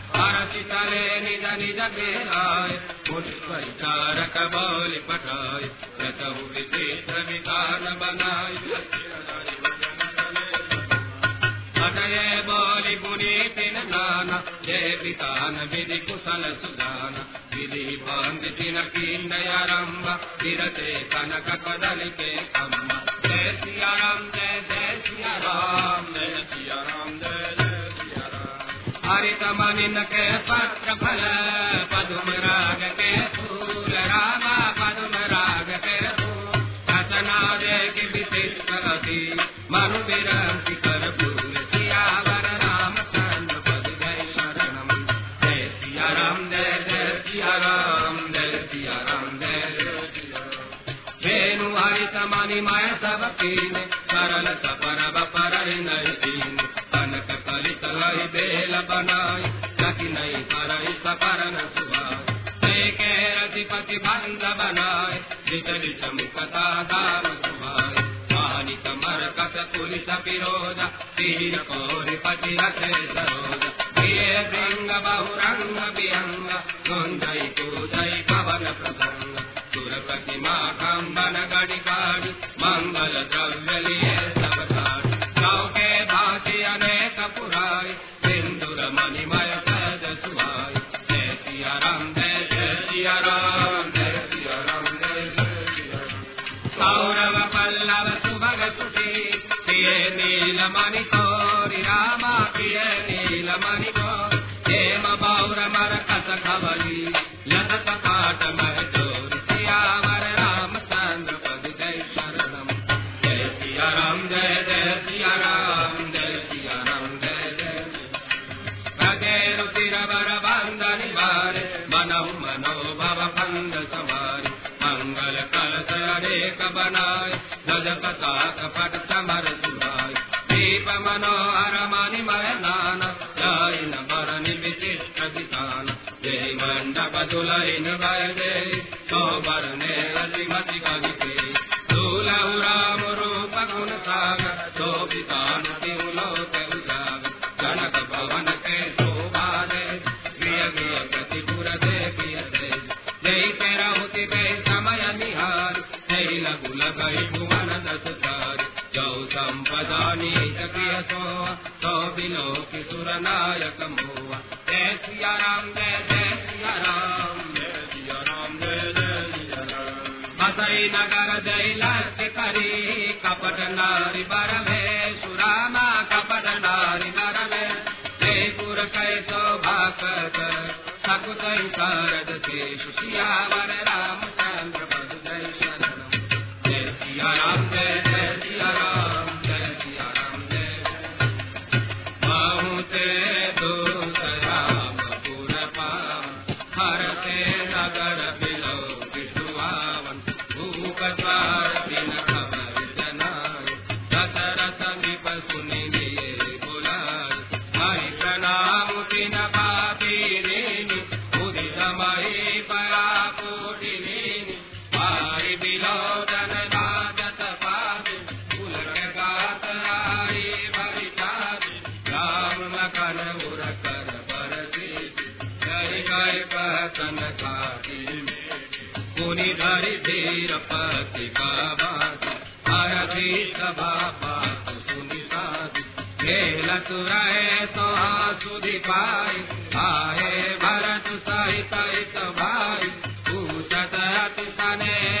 आरती तले निज निज गेलाय पुलिस परिचारक बोल पठाय रतहु विचित्र विधान बनाय। अटये बोली पुनि तिन नाना जय पितान विधि कुशल सुदान विधि बाँध तिन कीर्णयारंभ विरते कनक कदल के खम्मा जय सिया राम, जय जय सिया राम, जय सिया राम, जय जय। हरित मनिन के पत्र फल पदुम राग के फूल, रामा पदुम राग के फूल। रचना दे विशिष्ट विशेष मनु विरंति कर फूल सियावर रामचंद्र पद जय शरणम। जय सिया राम जय जय सिया मणिमय सब कीन सरल सपर बपर नहीं दीन। कनक कलित लई बेल बनाई लकी नहीं करई सपरन सुभाई। के रतिपति बंद बनाए विचल चमकता दाम सुभाई। मानिक मरकत पुलिस विरोध तीर कोरि पति रथे सरोज। प्रिय भृंग बहुरंग विहंग कुंजई पूजई पवन प्रसंग। सुरपति माखंबन गणि गाड़ी मंगल द्रव्य लिए सब धाड़ी चौके भाषी अनेक पुराई सिंदूर मणिमय सहज सुहाई जय सिया राम जय जय सिया राम जय सिया राम जय जय कौरव पल्लव सुभग सुठी प्रिय नील मणि तोरि रामा प्रिय नील मणि हेम बौर मर कस खबरी बनाय गज पताक पट समर सुहाय दीप मनोहर मणिमय नान जैन बरन विशिष्ट विधान जय मंडप दुलहिन भय जय सो बरने अतिमति कवि दूलहु राम रूप गुण सागर सो विधान तिउलोक जनक भवन के शोभा दे प्रिय प्रतिपुर दे प्रिय दे जय तेरा होती समय निहार जय दस सार जौ संपदा नीत प्रिय सो सो बिलो किशुर नायक मोआ जय सिया राम जय जय सिया राम जय राम जय जय सिया नगर जय लक्ष्य करी, कपट नारी बर में सुरामा कपट नारी नर में जयपुर कै शोभा सकुत शारद से सुशियावर रामचंद्र पद जय शरण। जय सिया राम जय जय धरि धीर पति का बात। हरधि सभा पात सुनि साधु। खेल तुरा तो सुधि पाई। आए भरत सहित भाई। पूछत रत सने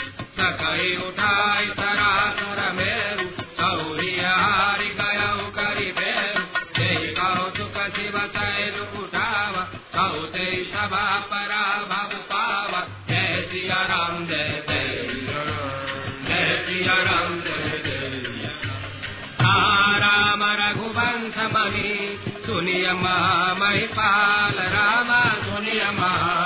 सकई उठाई सरासुर मेरु सौरी हारि गयौ करि बेरु। परा भव पावा। जय सिया राम, जय जय सिया राम, जय जय राम। रघुवंश मणि, सुनिय महिपाल राम सुनिय महिपाल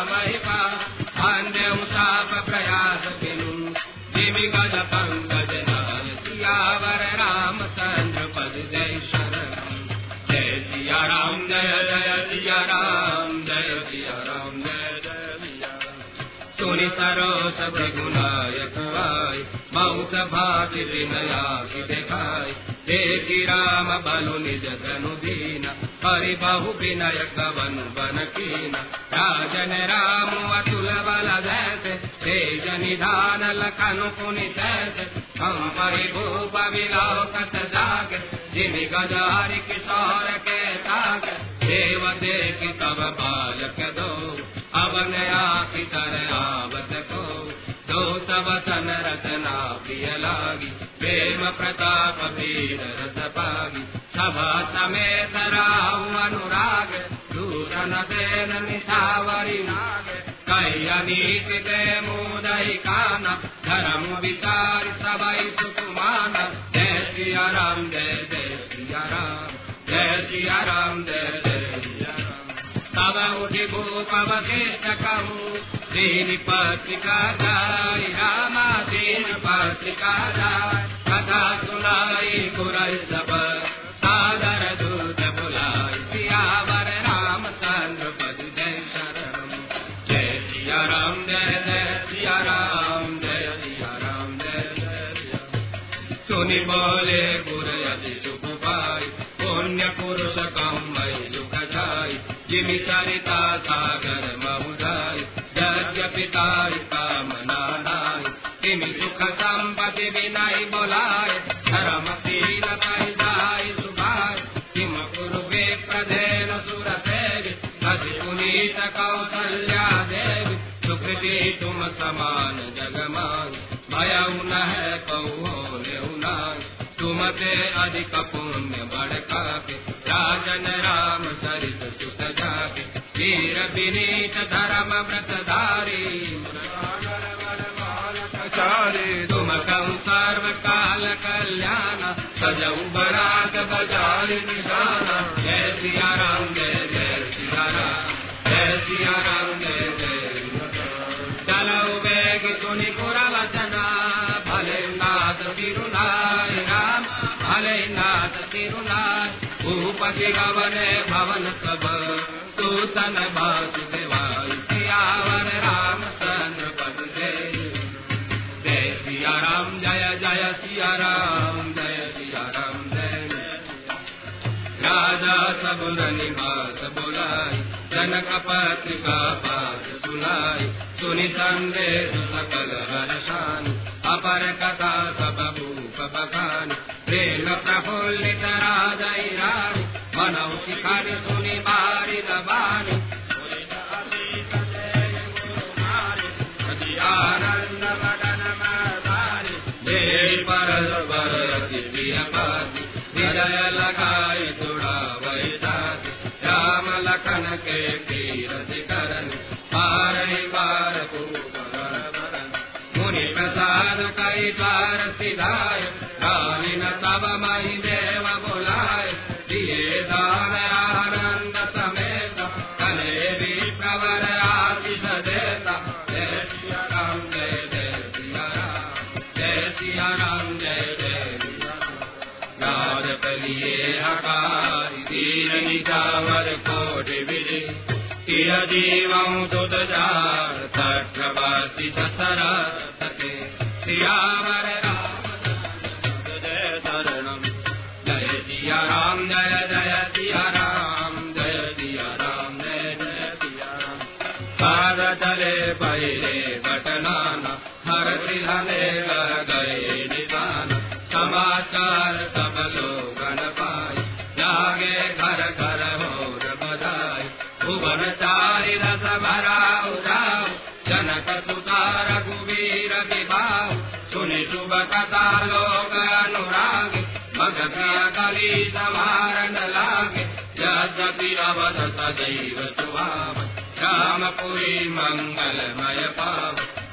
सरोस भृगुनायक आय। मऊत भाति विनया की देखाय। देखी राम बलु निज धनु दीन। हरि बहु विनय कवन बन कीन। राजन राम अतुल बल जैसे तेज निधान लखन पुनि तैसे हम परिभूप विलाव कत जाग। जिमि गजारि किशोर के ताग। देव देखी तब बालक दो। अवन आखि तर आवत को दो तब सन रचना प्रिय लागी प्रेम प्रताप वीर रस पागी सभा समेत राहु अनुराग, दूषण देन निशावरी नाग। कई अनीत दे मुदई काना, धर्म विचार सबई सुकुमान जय सिया राम, जय जय सिया राम, जय सिया राम, जय जय सिया तब उठि भूप वशिष्ठ कहूँ दीन पत्रिका जाय रामा दीन पत्रिका जाय कथा सुनाई गुरई सब सागर दूत बुलाई सियावर राम चंद्र पद जय शरण जय सिया राम जय जय सिया राम जय सिया राम जय जय सुनि बोले गुर यदि सुख पाई पुण्य पुरुष कमई सुख जाई जिमि सरिता सागर महुदाई यज्ञ पिताई कामना नाई तिमि सुख संपत्ति विनय बोलाय धर्मशील तय जाय सुभाय किम कुरु विप्रधेन सुर सेवि अति पुनीत कौसल्या देवी सुकृति तुम समान जगमान भयउ न है कौ नाय तुम ते अधिक पुण्य बढ़का के राजन राम सरित सुत जाके। वीर विनीत धर्म व्रत धारी तुम कौ सर्व काल कल्याण, सजऊ बरात बजाय निशाना। जय सिया राम, जय जय सिया राम, जय सिया राम, जय जय चलो बेग सुनि पुरा वचना। भले नाथ तिरुनाय राम भले नाथ तिरुनाय। भूपति रवन भवन सब सूतन वासुदेवाय सियावर राम चंद्र पद जय जय सिया राम, जय जय सिया राम, जय सिया राजा सब निवास बोलाई, जनक पत्रिका पास सुनाई, सुनि संदेश सकल हर्षान अपर कथा सब भूप बखान प्रेम प्रफुल्लित राजय रानी मनौ शिखर सुनि बारी दबानी। आनंद मदन देवी परस्पर अति प्रिय पाति के तीरथ करन पार पार मुनि प्रसाद कई तब मही देव बुलाय, दिए दान आनंद समेत कले भी प्रवर आशीष देता। जय सिया राम, जय जय सिया राम, जय सिया राम, जय जगत लिए हकारी दीन निजावर कोट विजय। किय जीवं जय जय राम, जय जय सिया राम, जय सिया राम, जय जय सिया राम। पाद चले पहले घटनाना हर सिहने गए निशान। समाचार सब लोगन पाए जागे घर घर होर बजाए भुवन चारि रस भरा उजाओ जनक सुता रघुवीर विभाव सुनि शुभ कथा लोक अनुराग। मग कली समारन लागे। यद्यपि अवध सदैव सुभाव रामपुरी मंगलमय पाव।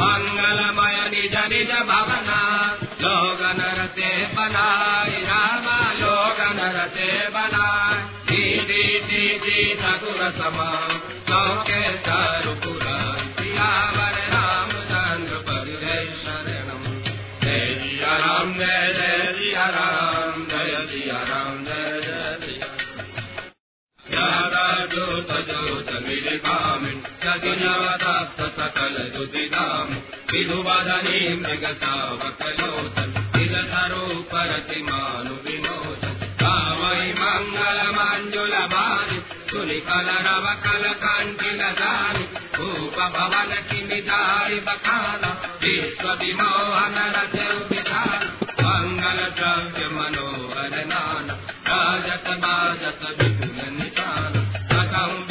मंगलमय निज निज भवना लोग नर से बनाए रामा लोग नर से बनाए दीदी दीदी सगुर समा सौके चारु पुराण सियावर रामचंद्र जय शरणम जय राम जय जय राम। विधुवदनी मृगसावकलोचन तिल सरूपरति मानु विमोचन कामयि मङ्गल माञ्जुल भानि सुनिकल रव कल काण्टिल जानि भूप भवन किमिदारि बखाना विश्व विमोहन रच द्रव्य मनोहर नान राजत बाजत निशान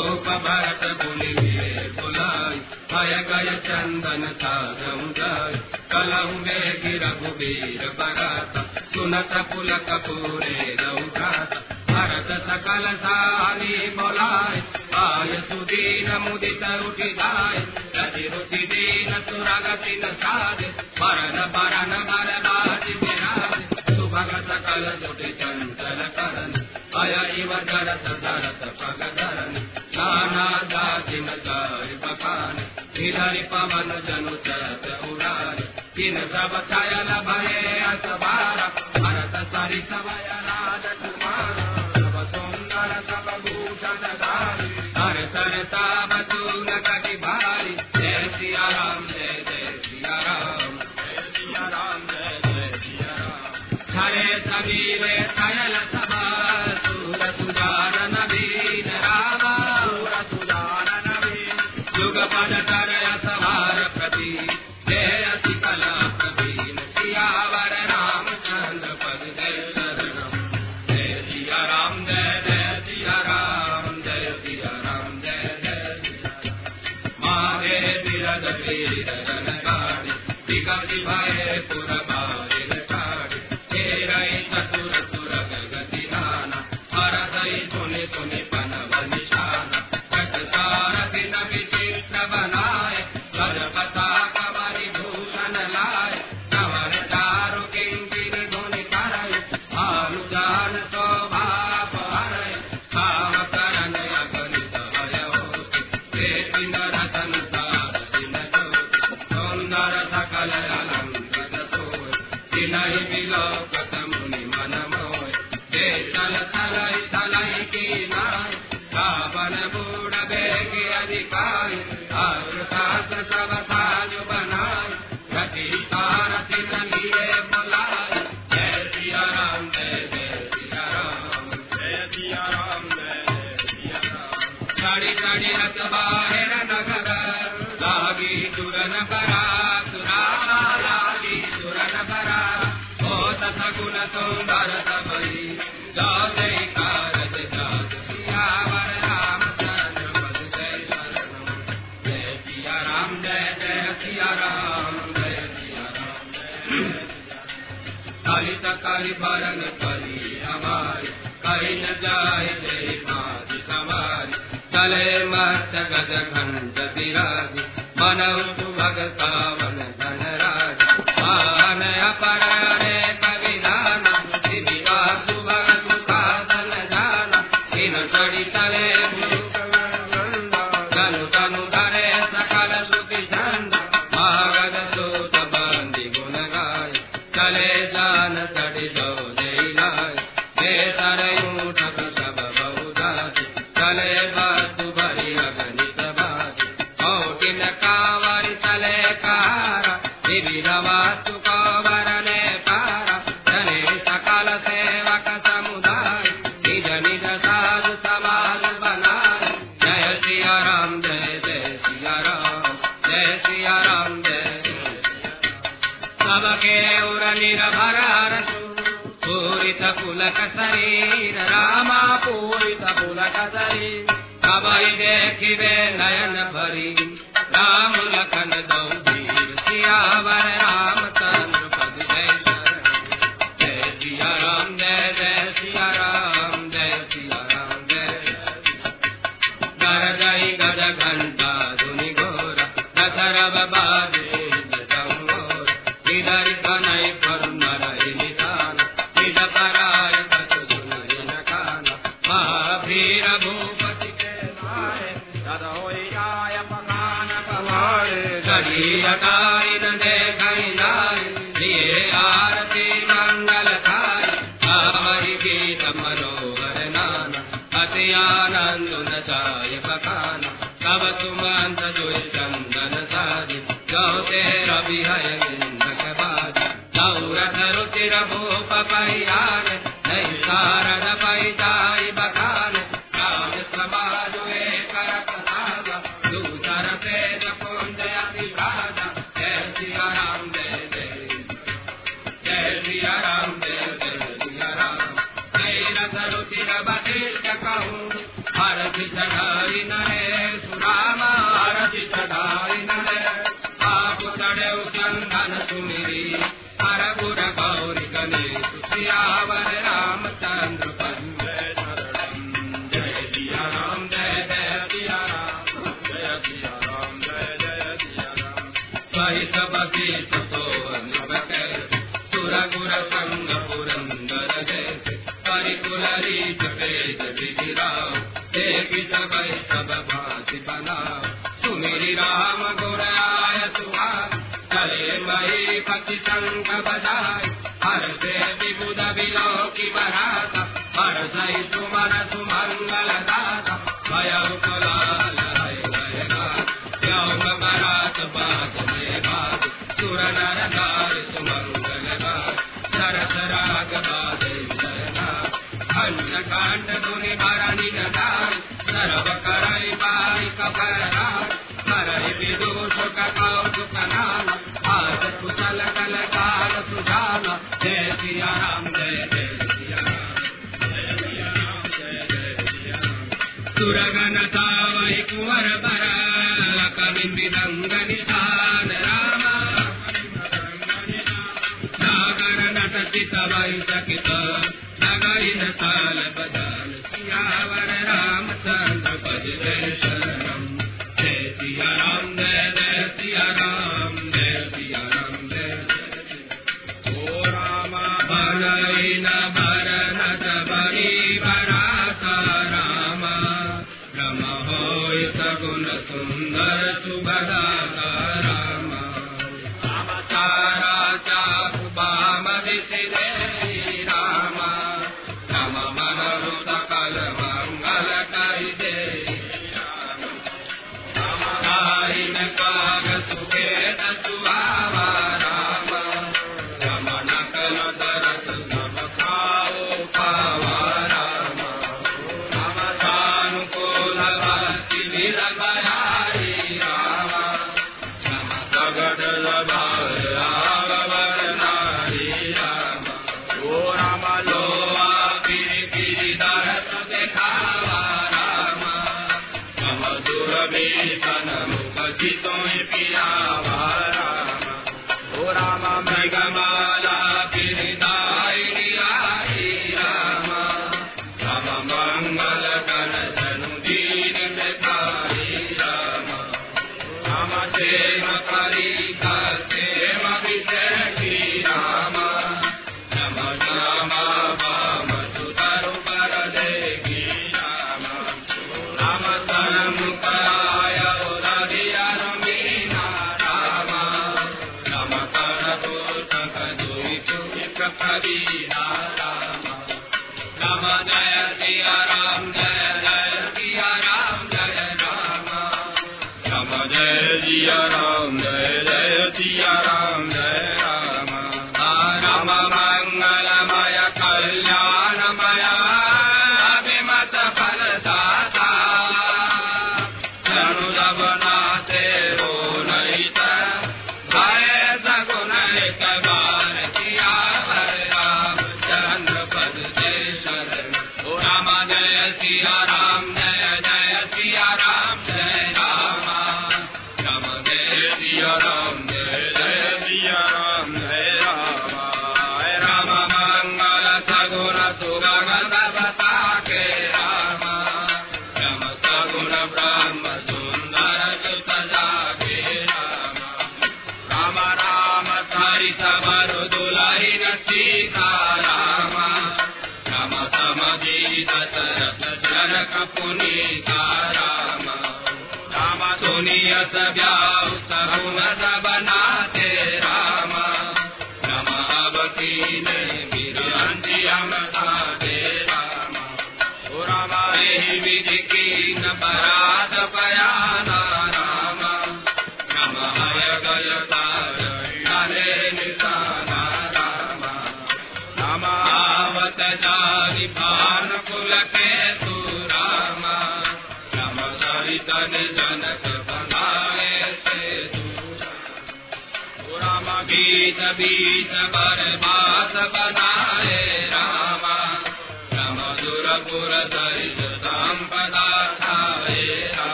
भरत बुनि बुलाई। भय गय चंदन साधम जाय कलहु में रघुबीर बरात। सुनत पुल कपूरे रौघात भरत सकल सानी बोलाय आय सुदीन मुदित उठि जाय रति रुचि दीन सुरगति न साध। बरन बर बाज विराज सुभग सकल जुटि चंचल करन अय इव धरत पग धरन, नाना जाति न बखान हिलरि पवन जनु चरत उड़ान। किन सब छायल भये असबार भरत सरि समय कुमार। सब सुंदर सब भूषण धारी, हर सरता बतून कटि भारी जय सिया राम, जय वीर जन गाड़ी विगति भय पुर सकल अलंकृत सोय तिनहि बिलोकत अधिकारी। जाय जय मारी सवारी। तले मत गज घंट मनव सुभग सावन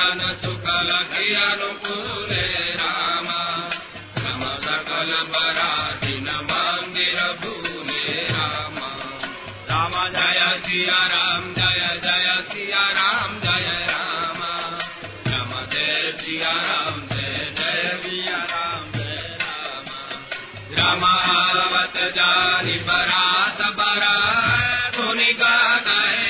तन सुखल है अनुकूल रामा। सम सकल पराधीन मंदिर भूले रामा। राम जय सिया राम, जय जय सिया राम, जय रामा। रम जय सिया राम, जय जय सिया राम, जय रामा। रमावत जानी बरात बरा सुनिका गए